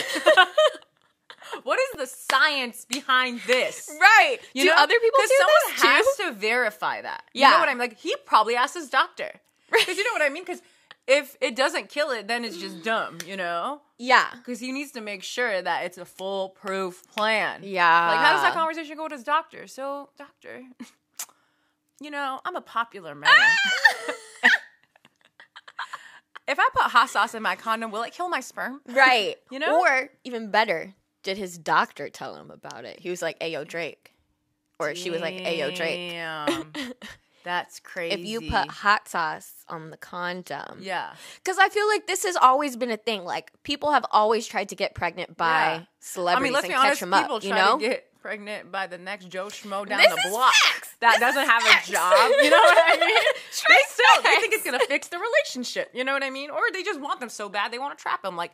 What is the science behind this? right. You do know? other people do someone this has to verify that. Yeah. You know what I'm like? He probably asked his doctor. Because you know what I mean? Because if it doesn't kill it, then it's just (gasps) dumb, you know? Yeah. Because he needs to make sure that it's a foolproof plan. Yeah. Like, how does that conversation go with his doctor? So, doctor, (laughs) you know, I'm a popular (laughs) man. if I put hot sauce in my condom, will it kill my sperm? Right. (laughs) You know? Or even better, did his doctor tell him about it? He was like, "Hey, yo, Drake, or she was like, "Ayo, Drake." Damn. (laughs) That's crazy. If you put hot sauce on the condom, yeah, because I feel like this has always been a thing. Like people have always tried to get pregnant by Yeah. I celebrities mean, let's and be catch honest. them People up. You know, to get pregnant by the next Joe Schmo down This the block that This doesn't have a job. You know what I mean? (laughs) they still they think it's gonna fix the relationship. You know what I mean? Or they just want them so bad they want to trap them. Like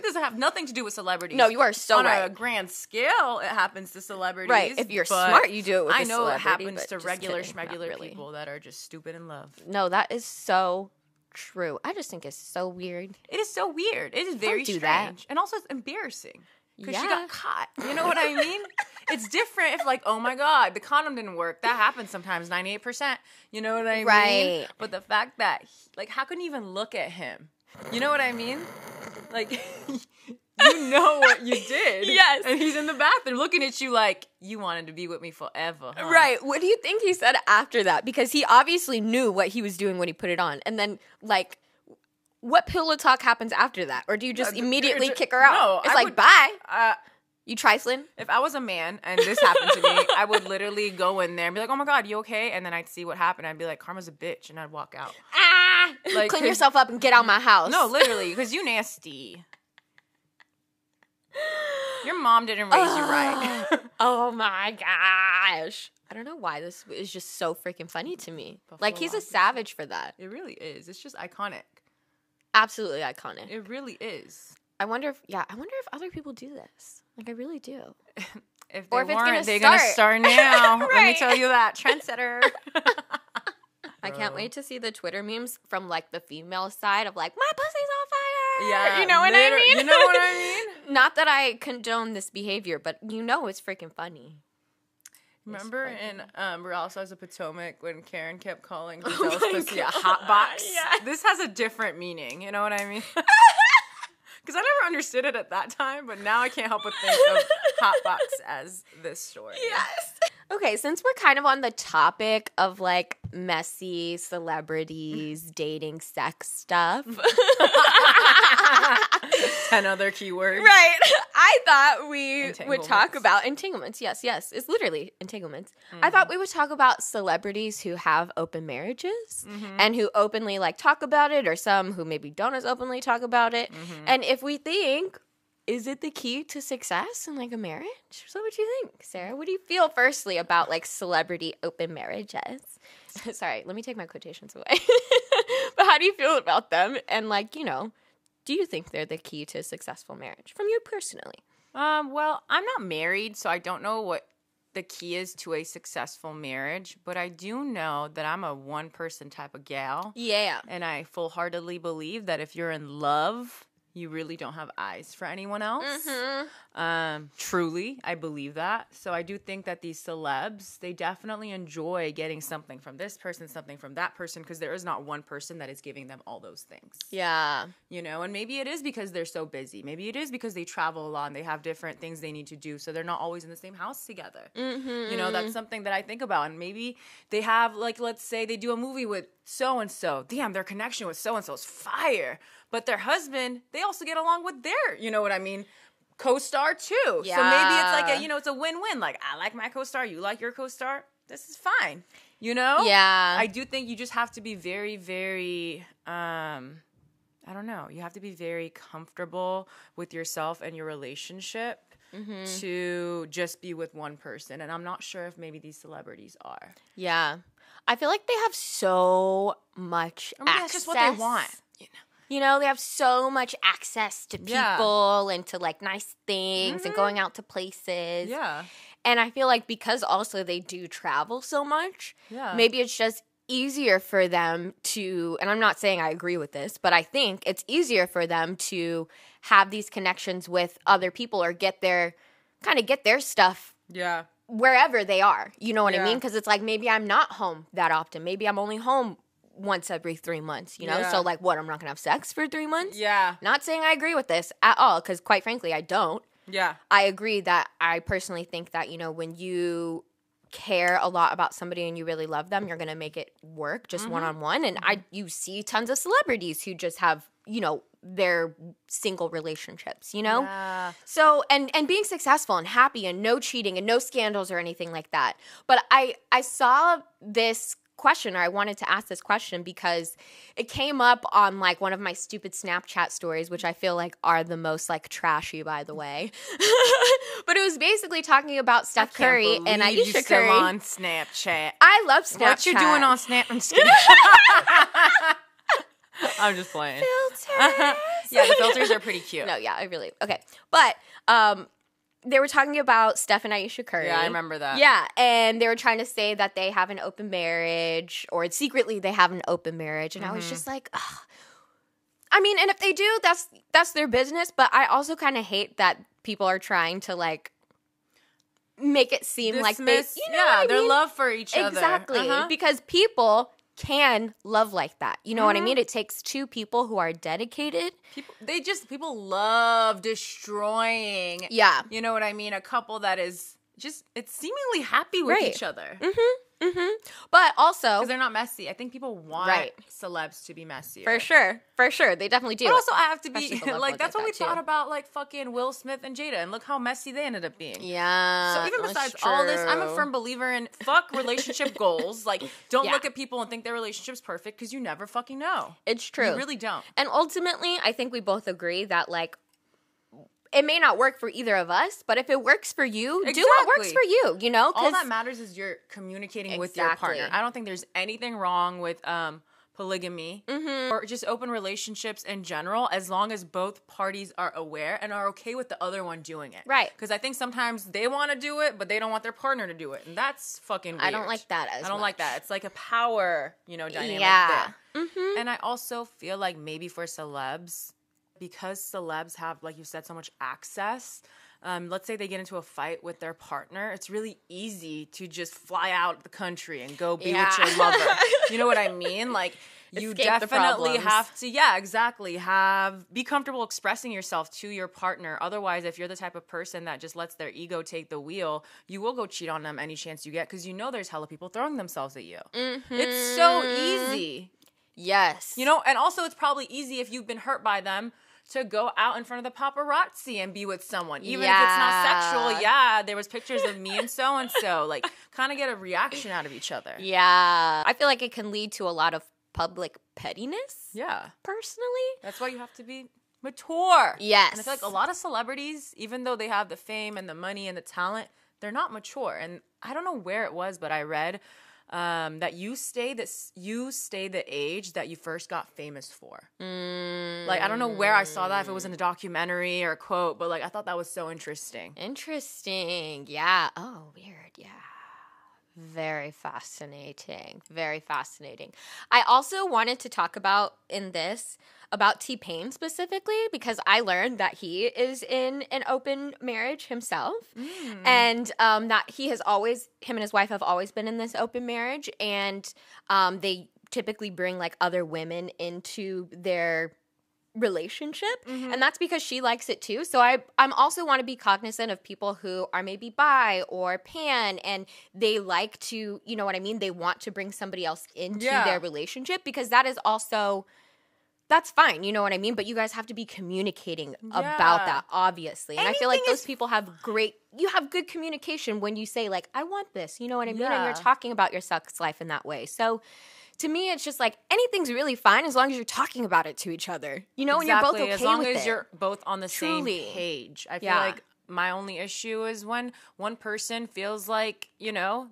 it doesn't have nothing to do with celebrities. No, you are so smart. on a grand scale. It happens to celebrities. Right. If you're smart, you do it with I know it happens to regular kidding, schmegular really. people that are just stupid in love. no, that is so true. I just think it's so weird. It is so weird. It is very do strange, that. and also it's embarrassing because she got caught. You know what I mean? (laughs) it's different if like, oh my god, the condom didn't work. That happens sometimes, ninety eight percent. You know what I mean? Right. But the fact that he- like, how can you even look at him? You know what I mean? Like. (laughs) You know what you did. (laughs) Yes. And he's in the bathroom looking at you like, you wanted to be with me forever. huh?" Right. What do you think he said after that? Because he obviously knew what he was doing when he put it on. And then, like, what pillow talk happens after that? Or do you just Uh, immediately ju- kick her out? no, it's I like, would- bye. Uh, You trifling? If I was a man and this happened to me, I would literally go in there and be like, "Oh my god, you okay?" And then I'd see what happened. I'd be like, "Karma's a bitch," and I'd walk out. Ah! Like, Clean yourself up and get out of my house. No, literally, because you nasty. Your mom didn't raise you right. (sighs) oh my gosh. I don't know why this is just so freaking funny to me. like, he's a savage for that. It really is. It's just iconic. Absolutely iconic. It really is. I wonder if, yeah, I wonder if other people do this. Like, I really do. (laughs) If they or if weren't, gonna they're gonna start. start now. (laughs) Let me tell you that trendsetter. (laughs) I can't wait to see the Twitter memes from like the female side of like my pussy's on fire. Yeah, you know what I mean. you know what I mean? Not that I condone this behavior, but you know it's freaking funny. Remember funny. in um, Real Housewives of Potomac when Karen kept calling Oh Gizelle's my pussy a God, hot box? yes. This has a different meaning. You know what I mean? Because I never understood it at that time, but now I can't help but think of (laughs) hot box as this story. Yes. Okay, since we're kind of on the topic of like messy celebrities (laughs) dating sex stuff. (laughs) Ten other keywords. Right. I thought we would talk about entanglements. Yes, yes. It's literally entanglements. Mm-hmm. I thought we would talk about celebrities who have open marriages Mm-hmm. and who openly like talk about it or some who maybe don't as openly talk about it. Mm-hmm. And if we think is it the key to success in like a marriage? So what do you think, Sarah? What do you feel firstly about like celebrity open marriages? (laughs) Sorry, let me take my quotations away. (laughs) but how do you feel about them? And like, you know, do you think they're the key to a successful marriage from you personally? Um, well, I'm not married, so I don't know what the key is to a successful marriage, but I do know that I'm a one person type of gal. Yeah. And I full heartedly believe that if you're in love, you really don't have eyes for anyone else. Mm-hmm. Um, truly, I believe that. So I do think that these celebs, they definitely enjoy getting something from this person, something from that person, because there is not one person that is giving them all those things. Yeah. You know, and maybe it is because they're so busy. Maybe it is because they travel a lot and they have different things they need to do. So they're not always in the same house together. Mm-hmm. You know, that's something that I think about. And maybe they have, like, let's say they do a movie with so and so. Damn, their connection with so and so is fire. But their husband, they also get along with their, you know what I mean? Co-star too. So maybe it's like a, you know, it's a win-win. Like I like my co-star, you like your co-star. This is fine. You know? Yeah. I do think you just have to be very, very um I don't know. You have to be very comfortable with yourself and your relationship Mm-hmm. to just be with one person. And I'm not sure if maybe these celebrities are. yeah. I feel like they have so much Or maybe access. that's just what they want. You know? You know, they have so much access to people Yeah. and to like nice things and going mm-hmm. out to places. Yeah. And I feel like because also they do travel so much, Yeah. maybe it's just easier for them to, and I'm not saying I agree with this, but I think it's easier for them to have these connections with other people or get their kind of get their stuff Yeah. wherever they are. You know what I mean? Because it's like maybe I'm not home that often. Maybe I'm only home once every three months, you know? Yeah. So, like, what? I'm not gonna have sex for three months? Yeah. Not saying I agree with this at all, because quite frankly, I don't. Yeah. I agree that I personally think that, you know, when you care a lot about somebody and you really love them, you're to make it work just one on one. And I you see tons of celebrities who just have, you know, their single relationships, you know? Yeah. So and and being successful and happy and no cheating and no scandals or anything like that. But I I saw this question or I wanted to ask this question because it came up on like one of my stupid Snapchat stories which I feel like are the most like trashy by the way. (laughs) but it was basically talking about Steph Curry and Believe you still Curry. on Snapchat. I love Snapchat. What you doing on Snap? I'm just. (laughs) I'm just playing. filters? (laughs) yeah, the filters are pretty cute. No, yeah, I really okay. But um they were talking about Steph and Ayesha Curry. Yeah, I remember that. Yeah, and they were trying to say that they have an open marriage, or secretly they have an open marriage, and I Mm-hmm. was just like, Ugh. I mean, and if they do, that's that's their business. But I also kind of hate that people are trying to like make it seem like they, you know, yeah, I their mean? love for each other. Exactly. Uh-huh. Because people can love like that. You know what Mm-hmm. I mean? It takes two people who are dedicated. People, they just people love destroying. Yeah. You know what I mean? A couple that is just it's seemingly happy with Right. each other Mm-hmm. Mm-hmm. But also, because they're not messy. I think people want Right. celebs to be messy. for sure, for sure, they definitely do. But also, I have to be Especially (laughs) like that's what we that, too. thought about like fucking Will Smith and Jada, and look how messy they ended up being. yeah. So even besides all this, I'm a firm believer in fuck (laughs) relationship goals. Like, don't Yeah. look at people and think their relationship's perfect because you never fucking know. It's true. You really don't. and ultimately, I think we both agree that like it may not work for either of us, but if it works for you, do what works for you. You know, all that matters is you're communicating with your partner. I don't think there's anything wrong with um polygamy Mm-hmm. or just open relationships in general as long as both parties are aware and are okay with the other one doing it. Right. Because I think sometimes they want to do it, but they don't want their partner to do it. And that's fucking weird. I don't like that as I don't like that. It's like a power, you know, dynamic Yeah. Mhm. And I also feel like maybe for celebs, because celebs have, like you said, so much access. Um, let's say they get into a fight with their partner, it's really easy to just fly out the country and go be with your lover. you know what I (laughs) mean? Like you Escape definitely have to, yeah, exactly. Have be comfortable expressing yourself to your partner. Otherwise, if you're the type of person that just lets their ego take the wheel, you will go cheat on them any chance you get because you know there's hella people throwing themselves at you. It's so Mm-hmm. easy. Yes. You know, and also it's probably easy if you've been hurt by them to go out in front of the paparazzi and be with someone. Even if it's not sexual, Yeah. yeah, there was pictures of me and so and so. Like kind of get a reaction out of each other. yeah. I feel like it can lead to a lot of public pettiness. Yeah. Personally. That's why you have to be mature. Yes. And I feel like a lot of celebrities, even though they have the fame and the money and the talent, they're not mature. And I don't know where it was, but I read um, that you stay this you stay the age that you first got famous for. Mm, Like I don't know where I saw that if it was in a documentary or a quote, but like I thought that was so interesting. Interesting. Yeah. Oh, weird. Yeah. Very fascinating. Very fascinating. I also wanted to talk about in this about T Pain specifically because I learned that he is in an open marriage himself, and um, that he has always him and his wife have always been in this open marriage, and um, they typically bring like other women into their relationship and that's because she likes it too. So i i'm also want to be cognizant of people who are maybe bi or pan and they like to you know what i mean? They want to bring somebody else into Yeah. their relationship because that is also that's fine you know what i mean but you guys have to be communicating about that obviously and i feel like those people have great you have good communication when you say like i want this you know what i mean and you're talking about your sex life in that way so to me, it's just like anything's really fine as long as you're talking about it to each other. You know, and you're both okay as long with as it. you're both on the Truly. same page. I feel Yeah. like my only issue is when one person feels like, you know,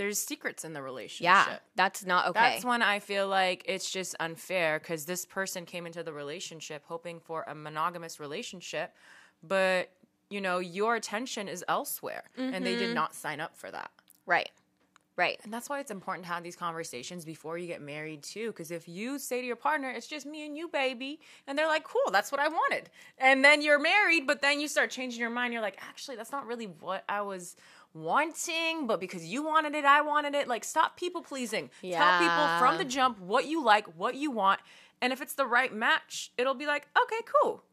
there's secrets in the relationship. yeah, that's not okay. That's when I feel like it's just unfair because this person came into the relationship hoping for a monogamous relationship, but you know your attention is elsewhere, and they Mm-hmm. did not sign up for that. right, right. And that's why it's important to have these conversations before you get married too. Because if you say to your partner, "It's just me and you, baby," and they're like, "Cool, that's what I wanted," and then you're married, but then you start changing your mind. You're like, "Actually, that's not really what I was." Wanting but because you wanted it i wanted it. Like stop people pleasing. Tell people from the jump what you like what you want and if it's the right match it'll be like okay cool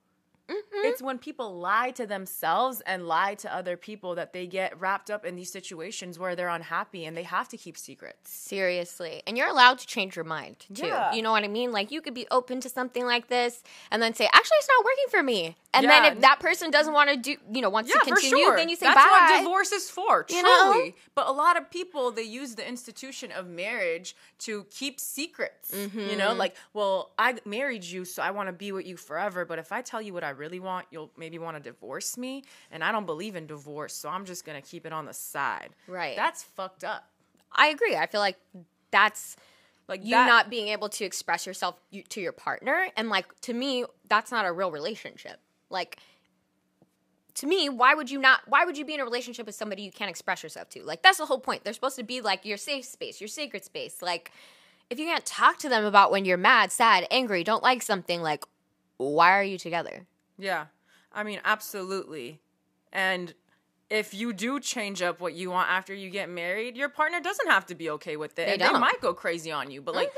It's when people lie to themselves and lie to other people that they get wrapped up in these situations where they're unhappy and they have to keep secrets. Seriously. And you're allowed to change your mind too. Yeah. You know what I mean? Like you could be open to something like this and then say, actually, it's not working for me. And then if that person doesn't want to do, you know, wants to continue, then you say, That's bye. what divorce is for, truly. You know? But a lot of people they use the institution of marriage to keep secrets. You know, Mm-hmm. like, well, I married you, so I want to be with you forever. But if I tell you what I really want, you'll maybe want to divorce me. And I don't believe in divorce, so I'm just gonna keep it on the side. Right. That's fucked up. I agree. I feel like that's Like you that- not being able to express yourself to your partner. And like, to me, that's not a real relationship. Like, to me, why would you not? Why would you be in a relationship with somebody you can't express yourself to? Like, that's the whole point. They're supposed to be like your safe space, your sacred space. Like, if you can't talk to them about when you're mad, sad, angry, don't like something, like, why are you together? Yeah. I mean, absolutely. And if you do change up what you want after you get married, your partner doesn't have to be okay with it. They and don't. they might go crazy on you, but like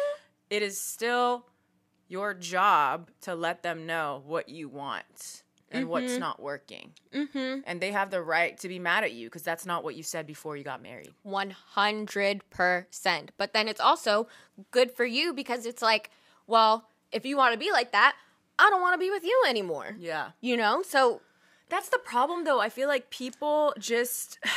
it is still your job to let them know what you want and what's not working. Mm-hmm. And they have the right to be mad at you because that's not what you said before you got married. 100%. But then it's also good for you because it's like, well, if you want to be like that, I don't want to be with you anymore. Yeah. You know? So, That's the problem though. I feel like people just (sighs)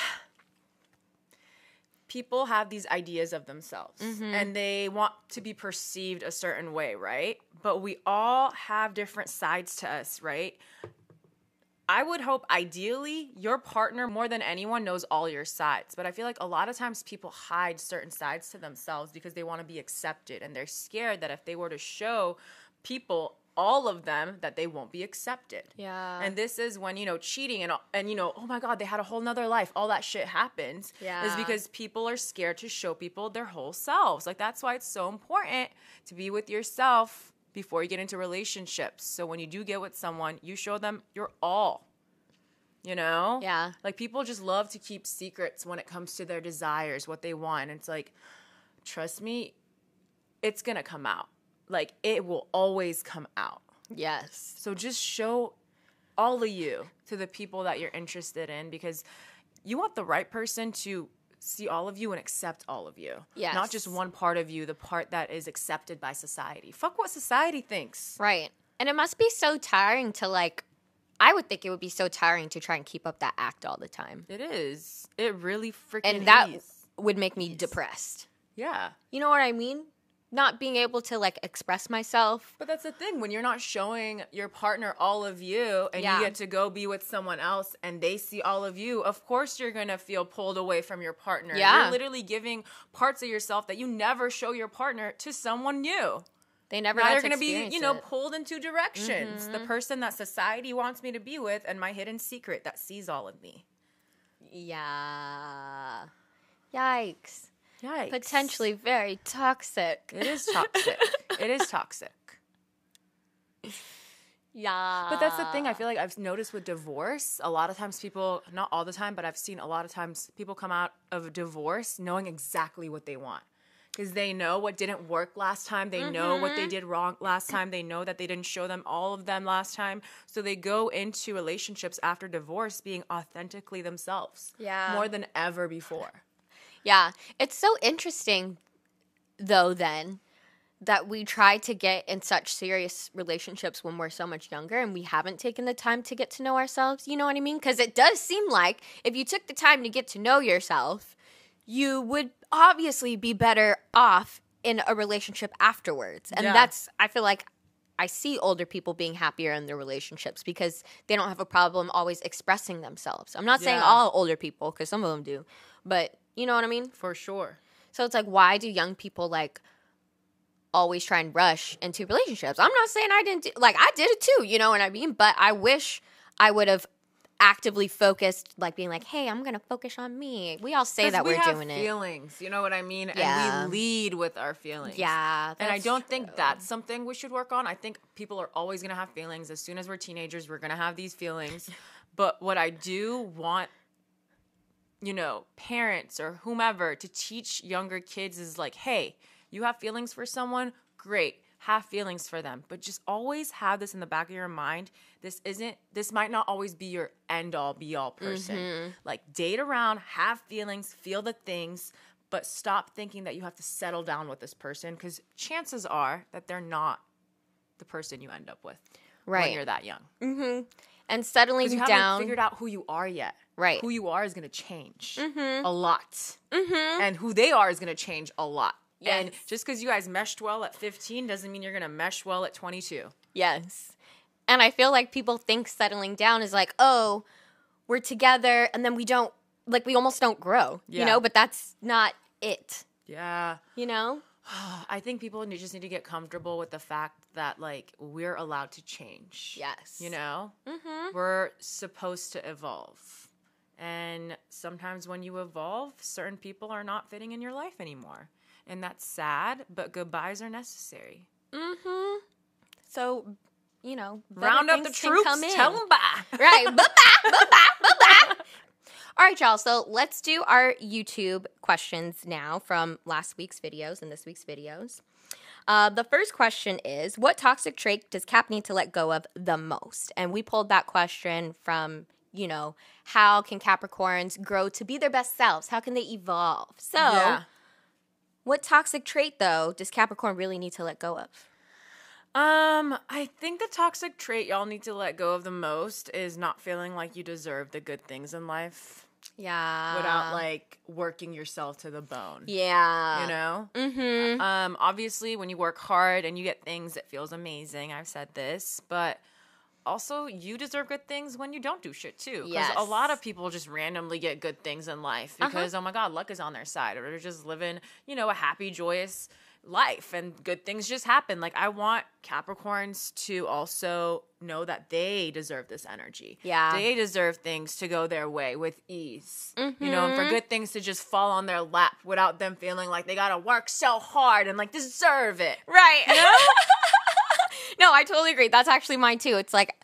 people have these ideas of themselves mm-hmm. and they want to be perceived a certain way, right? But we all have different sides to us, right? I would hope ideally your partner more than anyone knows all your sides. But I feel like a lot of times people hide certain sides to themselves because they want to be accepted and they're scared that if they were to show people all of them that they won't be accepted. Yeah. And this is when, you know, cheating and and you know, oh my god, they had a whole nother life. All that shit happens. Yeah. Is because people are scared to show people their whole selves. Like that's why it's so important to be with yourself before you get into relationships. So when you do get with someone, you show them your all. You know? Yeah. Like people just love to keep secrets when it comes to their desires, what they want. And it's like, trust me, it's gonna come out. Like it will always come out. yes. So just show all of you to the people that you're interested in because you want the right person to see all of you and accept all of you. Yes. Not just one part of you, the part that is accepted by society. Fuck what society thinks. Right. And it must be so tiring to like, I would think it would be so tiring to try and keep up that act all the time. It is. It really freaking And that is. would make me depressed. Yeah. You know what I mean? Not being able to like express myself. But that's the thing when you're not showing your partner all of you and Yeah. you get to go be with someone else and they see all of you, of course you're going to feel pulled away from your partner. Yeah. You're literally giving parts of yourself that you never show your partner to someone new. They never Now to going to be, you know, it. Mm-hmm. pulled in two directions. The person that society wants me to be with and my hidden secret that sees all of me. Yeah. Yikes. Yikes. Potentially very toxic. It is toxic. it is toxic. (laughs) Yeah. But that's the thing. I feel like I've noticed with divorce, a lot of times people, not all the time, but I've seen a lot of times people come out of divorce knowing exactly what they want. Because they know what didn't work last time. They know what Mm-hmm. they did wrong last time. They know that they didn't show them all of them last time. So they go into relationships after divorce being authentically themselves. Yeah. More than ever before. Yeah. It's so interesting, though, then, that we try to get in such serious relationships when we're so much younger and we haven't taken the time to get to know ourselves. You know what I mean? Because it does seem like if you took the time to get to know yourself, you would obviously be better off in a relationship afterwards. And Yeah. that's, I feel like. I see older people being happier in their relationships because they don't have a problem always expressing themselves. I'm not saying all older people because some of them do, but you know what I mean? For sure. So it's like, why do young people like always try and rush into relationships? I'm not saying I didn't do, like I did it too, you know what I mean? But I wish I would have actively focused, like being like, hey, I'm gonna focus on me. We all say that we we're have doing it. feelings, you know what I mean? Yeah. And we lead with our feelings. Yeah, And I don't think that's something we should work on. I think people are always going to have feelings. As soon as we're teenagers, we're going to have these feelings. (laughs) But what I do want, you know, parents or whomever to teach younger kids is like, hey, you have feelings for someone? Great. have feelings for them, but just always have this in the back of your mind. This isn't, this might not always be your end all be all person. Mm-hmm. Like, date around, have feelings, feel the things, but stop thinking that you have to settle down with this person because chances are that they're not the person you end up with right. when you're that young. Mm-hmm. And settling you haven't down. figured out who you are yet. Right. Who you are is going to change mm-hmm. a lot. Mm-hmm. And who they are is going to change a lot. And just because you guys meshed well at 15 doesn't mean you're going to mesh well at 22. Yes. And I feel like people think settling down is like, oh, we're together and then we don't, like, we almost don't grow, you know? But that's not it, Yeah. you know? (sighs) I think people just need to get comfortable with the fact that, like, we're allowed to change. Yes. You know? Mm-hmm. We're supposed to evolve. And sometimes when you evolve, certain people are not fitting in your life anymore. And that's sad, but goodbyes are necessary. Mm-hmm. So, you know, Round up the troops, come in. tell them bye. (laughs) Right. Bye-bye, bye-bye, bye-bye. All right, y'all. So let's do our YouTube questions now from last week's videos and this week's videos. Uh, the first question is What toxic trait does Cap need to let go of the most? And we pulled that question from, you know, how can Capricorns grow to be their best selves? How can they evolve? So, Yeah. what toxic trait, though, does Capricorn really need to let go of? Um, I think the toxic trait y'all need to let go of the most is not feeling like you deserve the good things in life Yeah. without like working yourself to the bone. Yeah. You know? Mm-hmm. Um, obviously when you work hard and you get things, it feels amazing. I've said this, but also you deserve good things when you don't do shit too. Because Yes. a lot of people just randomly get good things in life uh-huh. because oh my god, luck is on their side, or they're just living, you know, a happy, joyous life and good things just happen. Like I want Capricorns to also know that they deserve this energy. Yeah. They deserve things to go their way with ease. You know, and for mm-hmm. good things to just fall on their lap without them feeling like they gotta work so hard and like deserve it. Right. (laughs) no, I totally agree. That's actually mine too. It's like,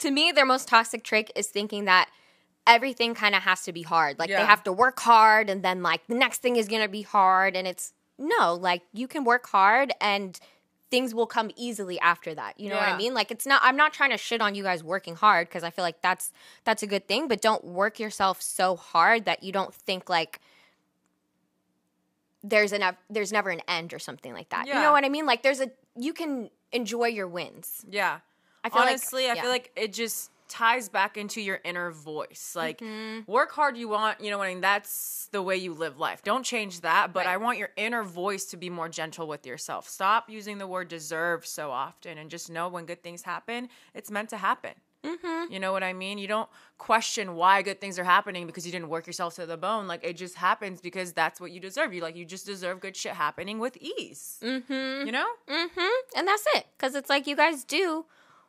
to me, their most toxic trick is thinking that everything kind of has to be hard. Like, Yeah. they have to work hard, and then, like, the next thing is going to be hard. And it's no, like, you can work hard and things will come easily after that. You know what I mean? Like, it's not, I'm not trying to shit on you guys working hard because I feel like that's, that's a good thing, but don't work yourself so hard that you don't think, like, there's enough there's never an end or something like that. You know what I mean? Like there's a you can enjoy your wins. Yeah. I feel like- Honestly, I feel like it just ties back into your inner voice. Like Mm-hmm. work hard you want, you know what I mean? That's the way you live life. Don't change that, but Right. I want your inner voice to be more gentle with yourself. Stop using the word deserve so often and just know when good things happen, it's meant to happen. Mm-hmm. You know what I mean? You don't question why good things are happening because you didn't work yourself to the bone. Like it just happens because that's what you deserve. You like you just deserve good shit happening with ease. Mm-hmm. You know? Mm-hmm. And that's it. Cause it's like you guys do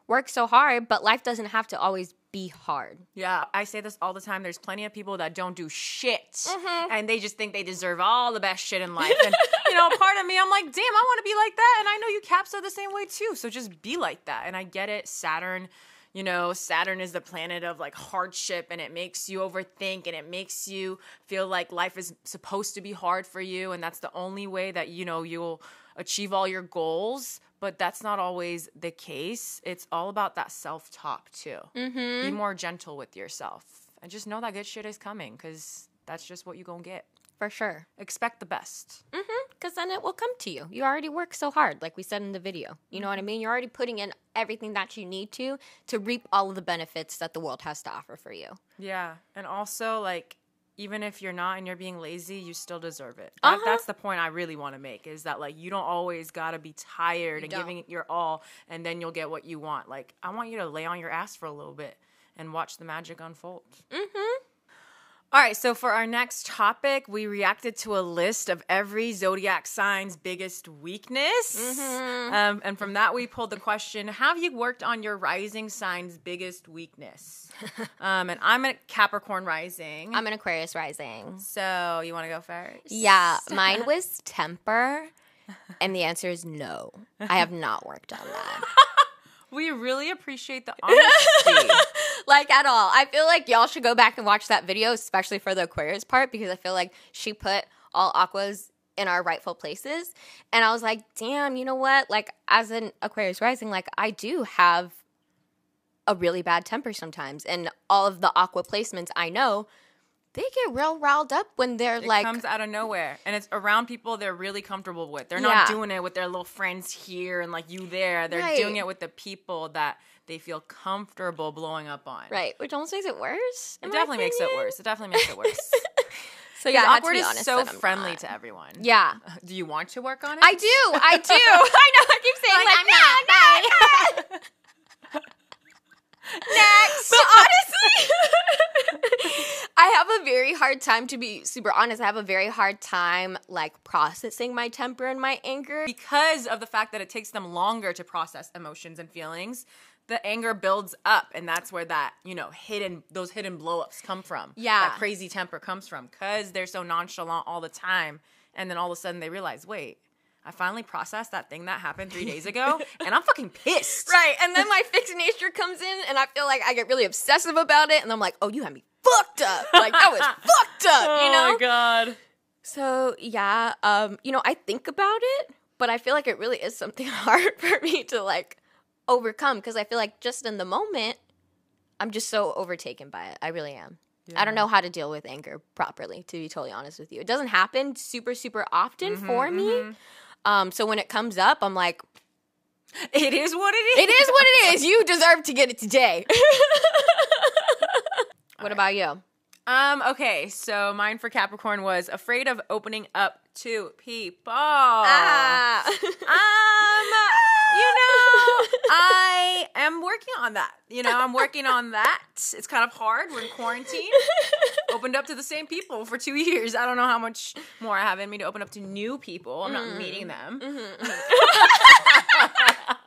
work so hard, but life doesn't have to always be hard. Yeah, I say this all the time. There's plenty of people that don't do shit, Mm-hmm. and they just think they deserve all the best shit in life. And you know, part of me, I'm like, damn, I want to be like that, and I know you caps are the same way too. So just be like that. And I get it. Saturn, you know, Saturn is the planet of like hardship, and it makes you overthink, and it makes you feel like life is supposed to be hard for you, and that's the only way that you know you'll achieve all your goals. But that's not always the case. It's all about that self talk too Mm-hmm. be more gentle with yourself and just know that good shit is coming because that's just what you're gonna get For sure. expect the best Mm-hmm. Cause then it will come to you. You already work so hard, like we said in the video. You know what I mean? You're already putting in everything that you need to to reap all of the benefits that the world has to offer for you. yeah and also like even if you're not and you're being lazy you still deserve it That- Uh-huh. that's the point i really want to make is that like you don't always gotta be tired and don't. giving it your all and then you'll get what you want like i want you to lay on your ass for a little bit and watch the magic unfold Mm-hmm. All right, so for our next topic, we reacted to a list of every zodiac sign's biggest weakness. Mm-hmm. Um, and from that, we pulled the question Have you worked on your rising sign's biggest weakness? (laughs) um, and I'm a Capricorn rising. I'm an Aquarius rising. so you want to go first? Yeah, (laughs) mine was temper. And the answer is no. I have not worked on that. (laughs) We really appreciate the honesty. Like at all. I feel like y'all should go back and watch that video, especially for the Aquarius part, because I feel like she put all Aqua's in our rightful places. And I was like, damn, you know what? Like, as an Aquarius rising, like, I do have a really bad temper sometimes. And all of the aqua placements I know, they get real riled up when they're It like, comes out of nowhere, and it's around people they're really comfortable with. They're Yeah. not doing it with their little friends here and like you there. They're doing it with the people that they feel comfortable blowing up on. right, which almost makes it worse. It definitely makes it worse. It definitely makes it worse. (laughs) So yeah, awkward is honest so friendly not. to everyone. Yeah, uh, Do you want to work on it? I do. I do. (laughs) (laughs) I know. I keep saying like, I'm no, no, no. Next. But honestly, I have a very hard time to be super honest. I have a very hard time like processing my temper and my anger. because of the fact that it takes them longer to process emotions and feelings the anger builds up and that's where that you know hidden those hidden blowups come from Yeah. that crazy temper comes from because they're so nonchalant all the time and then all of a sudden they realize wait i finally processed that thing that happened three days ago (laughs) and i'm fucking pissed Right, and then my fixed nature comes in, and I feel like I get really obsessive about it, and I'm like, "Oh, you had me fucked up. Like that was (laughs) fucked up." You know. oh my god So yeah, um, you know, I think about it, but I feel like it really is something (laughs) hard for me to like overcome because I feel like just in the moment, I'm just so overtaken by it. I really am. I don't know how to deal with anger properly, to be totally honest with you. It doesn't happen super, super often for me. Um, so when it comes up, I'm like, (laughs) it is what it is it is what it is. You (laughs) deserve to get it today. (laughs) what about you? Um, okay, so mine for Capricorn was afraid of opening up to people. Ah. Um, know, (laughs) I am working on that. You know, I'm working on that. It's kind of hard. We're in quarantine. Opened up to the same people for two years. I don't know how much more I have in me to open up to new people. I'm not mm. meeting them. Mm-hmm. (laughs) (laughs)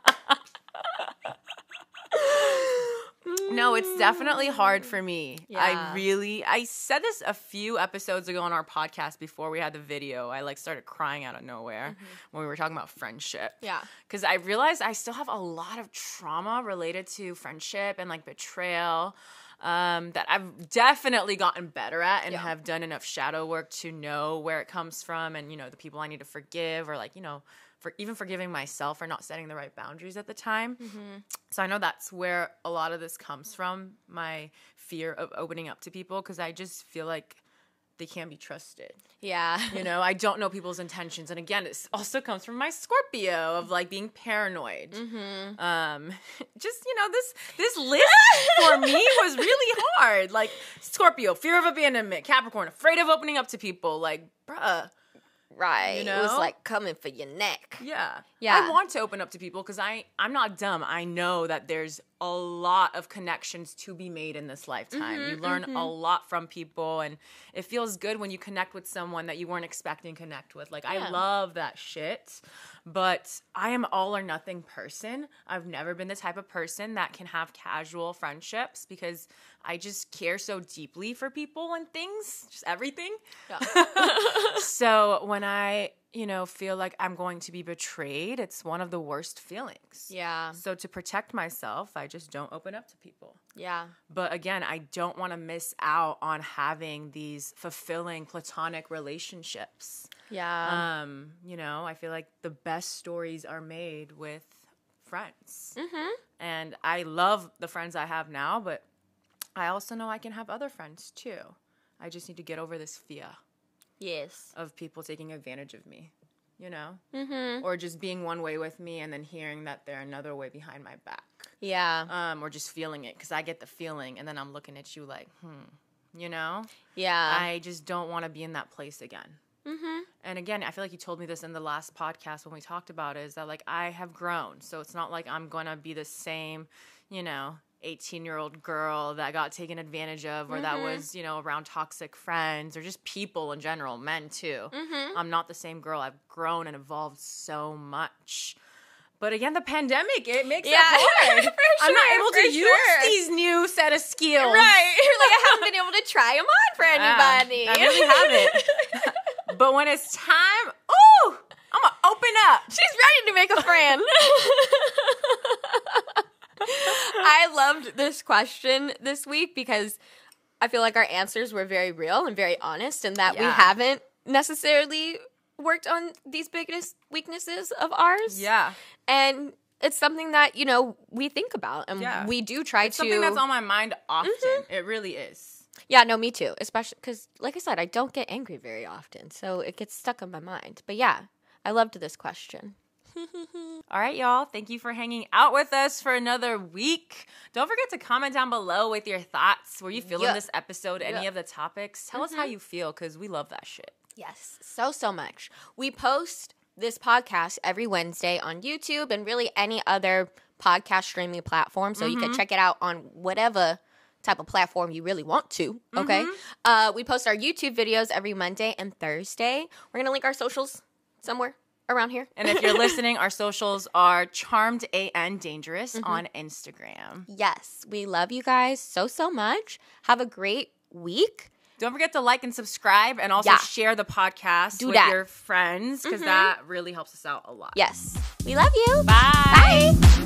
No, it's definitely hard for me. Yeah. I really I said this a few episodes ago on our podcast before we had the video. I like started crying out of nowhere when we were talking about friendship. Yeah. Cuz I realized I still have a lot of trauma related to friendship and like betrayal. Um, that I've definitely gotten better at and Yeah. have done enough shadow work to know where it comes from and you know the people I need to forgive or like you know for even forgiving myself for not setting the right boundaries at the time. So I know that's where a lot of this comes from, my fear of opening up to people because I just feel like they can't be trusted. Yeah. You know, I don't know people's intentions. And again, it also comes from my Scorpio of like being paranoid. Um (laughs) just, you know, this this list for me (laughs) was really hard. Like Scorpio, fear of abandonment, Capricorn, afraid of opening up to people, like bruh. Right. You It was like coming for your neck. Yeah. Yeah. I want to open up to people because I I'm not dumb. I know that there's a lot of connections to be made in this lifetime. Mm-hmm, you learn a lot from people and it feels good when you connect with someone that you weren't expecting to connect with. Like Yeah. I love that shit. But I am all or nothing person. I've never been the type of person that can have casual friendships because I just care so deeply for people and things, just everything. Yeah. (laughs) (laughs) so when I, you know, feel like I'm going to be betrayed, it's one of the worst feelings. Yeah. So to protect myself, I just don't open up to people. Yeah. But again, I don't want to miss out on having these fulfilling platonic relationships. Yeah. Um, you know, I feel like the best stories are made with friends. mm-hmm. And I love the friends I have now, but I also know I can have other friends too. I just need to get over this fear Yes. of people taking advantage of me, you know? Mm-hmm. Or just being one way with me and then hearing that they're another way behind my back. Yeah. Um, or just feeling it because I get the feeling and then I'm looking at you like, hmm, you know? Yeah. I just don't want to be in that place again. mm-hmm. And again, I feel like you told me this in the last podcast when we talked about it, is that like I have grown. So it's not like I'm going to be the same, you know, 18 year old girl that got taken advantage of or that was, you know, around toxic friends or just people in general, men too. Mm-hmm. I'm not the same girl. I've grown and evolved so much. But again, the pandemic, it makes Yeah, it (laughs) hard. for I'm not able to use these new set of skills. Right. (laughs) like I haven't been able to try them on for Yeah, anybody. I really haven't. (laughs) but when it's time, ooh, I'm gonna open up. She's ready to make a friend. (laughs) I loved this question this week because I feel like our answers were very real and very honest, and that we haven't necessarily worked on these biggest weaknesses of ours. Yeah. And it's something that, you know, we think about and Yeah. we do try It's to something that's on my mind often. Mm-hmm. It really is. Yeah, no, me too. Especially cuz like I said, I don't get angry very often. So it gets stuck in my mind. But yeah, I loved this question. (laughs) All right, y'all. Thank you for hanging out with us for another week. Don't forget to comment down below with your thoughts. Were you feeling Yeah. this episode? Any Yeah. of the topics? Tell us how mm-hmm. you feel because we love that shit. Yes, so so much. We post this podcast every Wednesday on YouTube and really any other podcast streaming platform. So you can mm-hmm. check it out on whatever type of platform you really want to. Okay. Mm-hmm. Uh, we post our YouTube videos every Monday and Thursday. We're gonna link our socials somewhere around here. And if you're (laughs) listening, our socials are charmed and dangerous mm-hmm. on Instagram. yes, we love you guys so so much. Have a great week. Don't forget to like and subscribe and also Yeah. share the podcast Do with that. your friends because mm-hmm. that really helps us out a lot. Yes, we love you. Bye. Bye.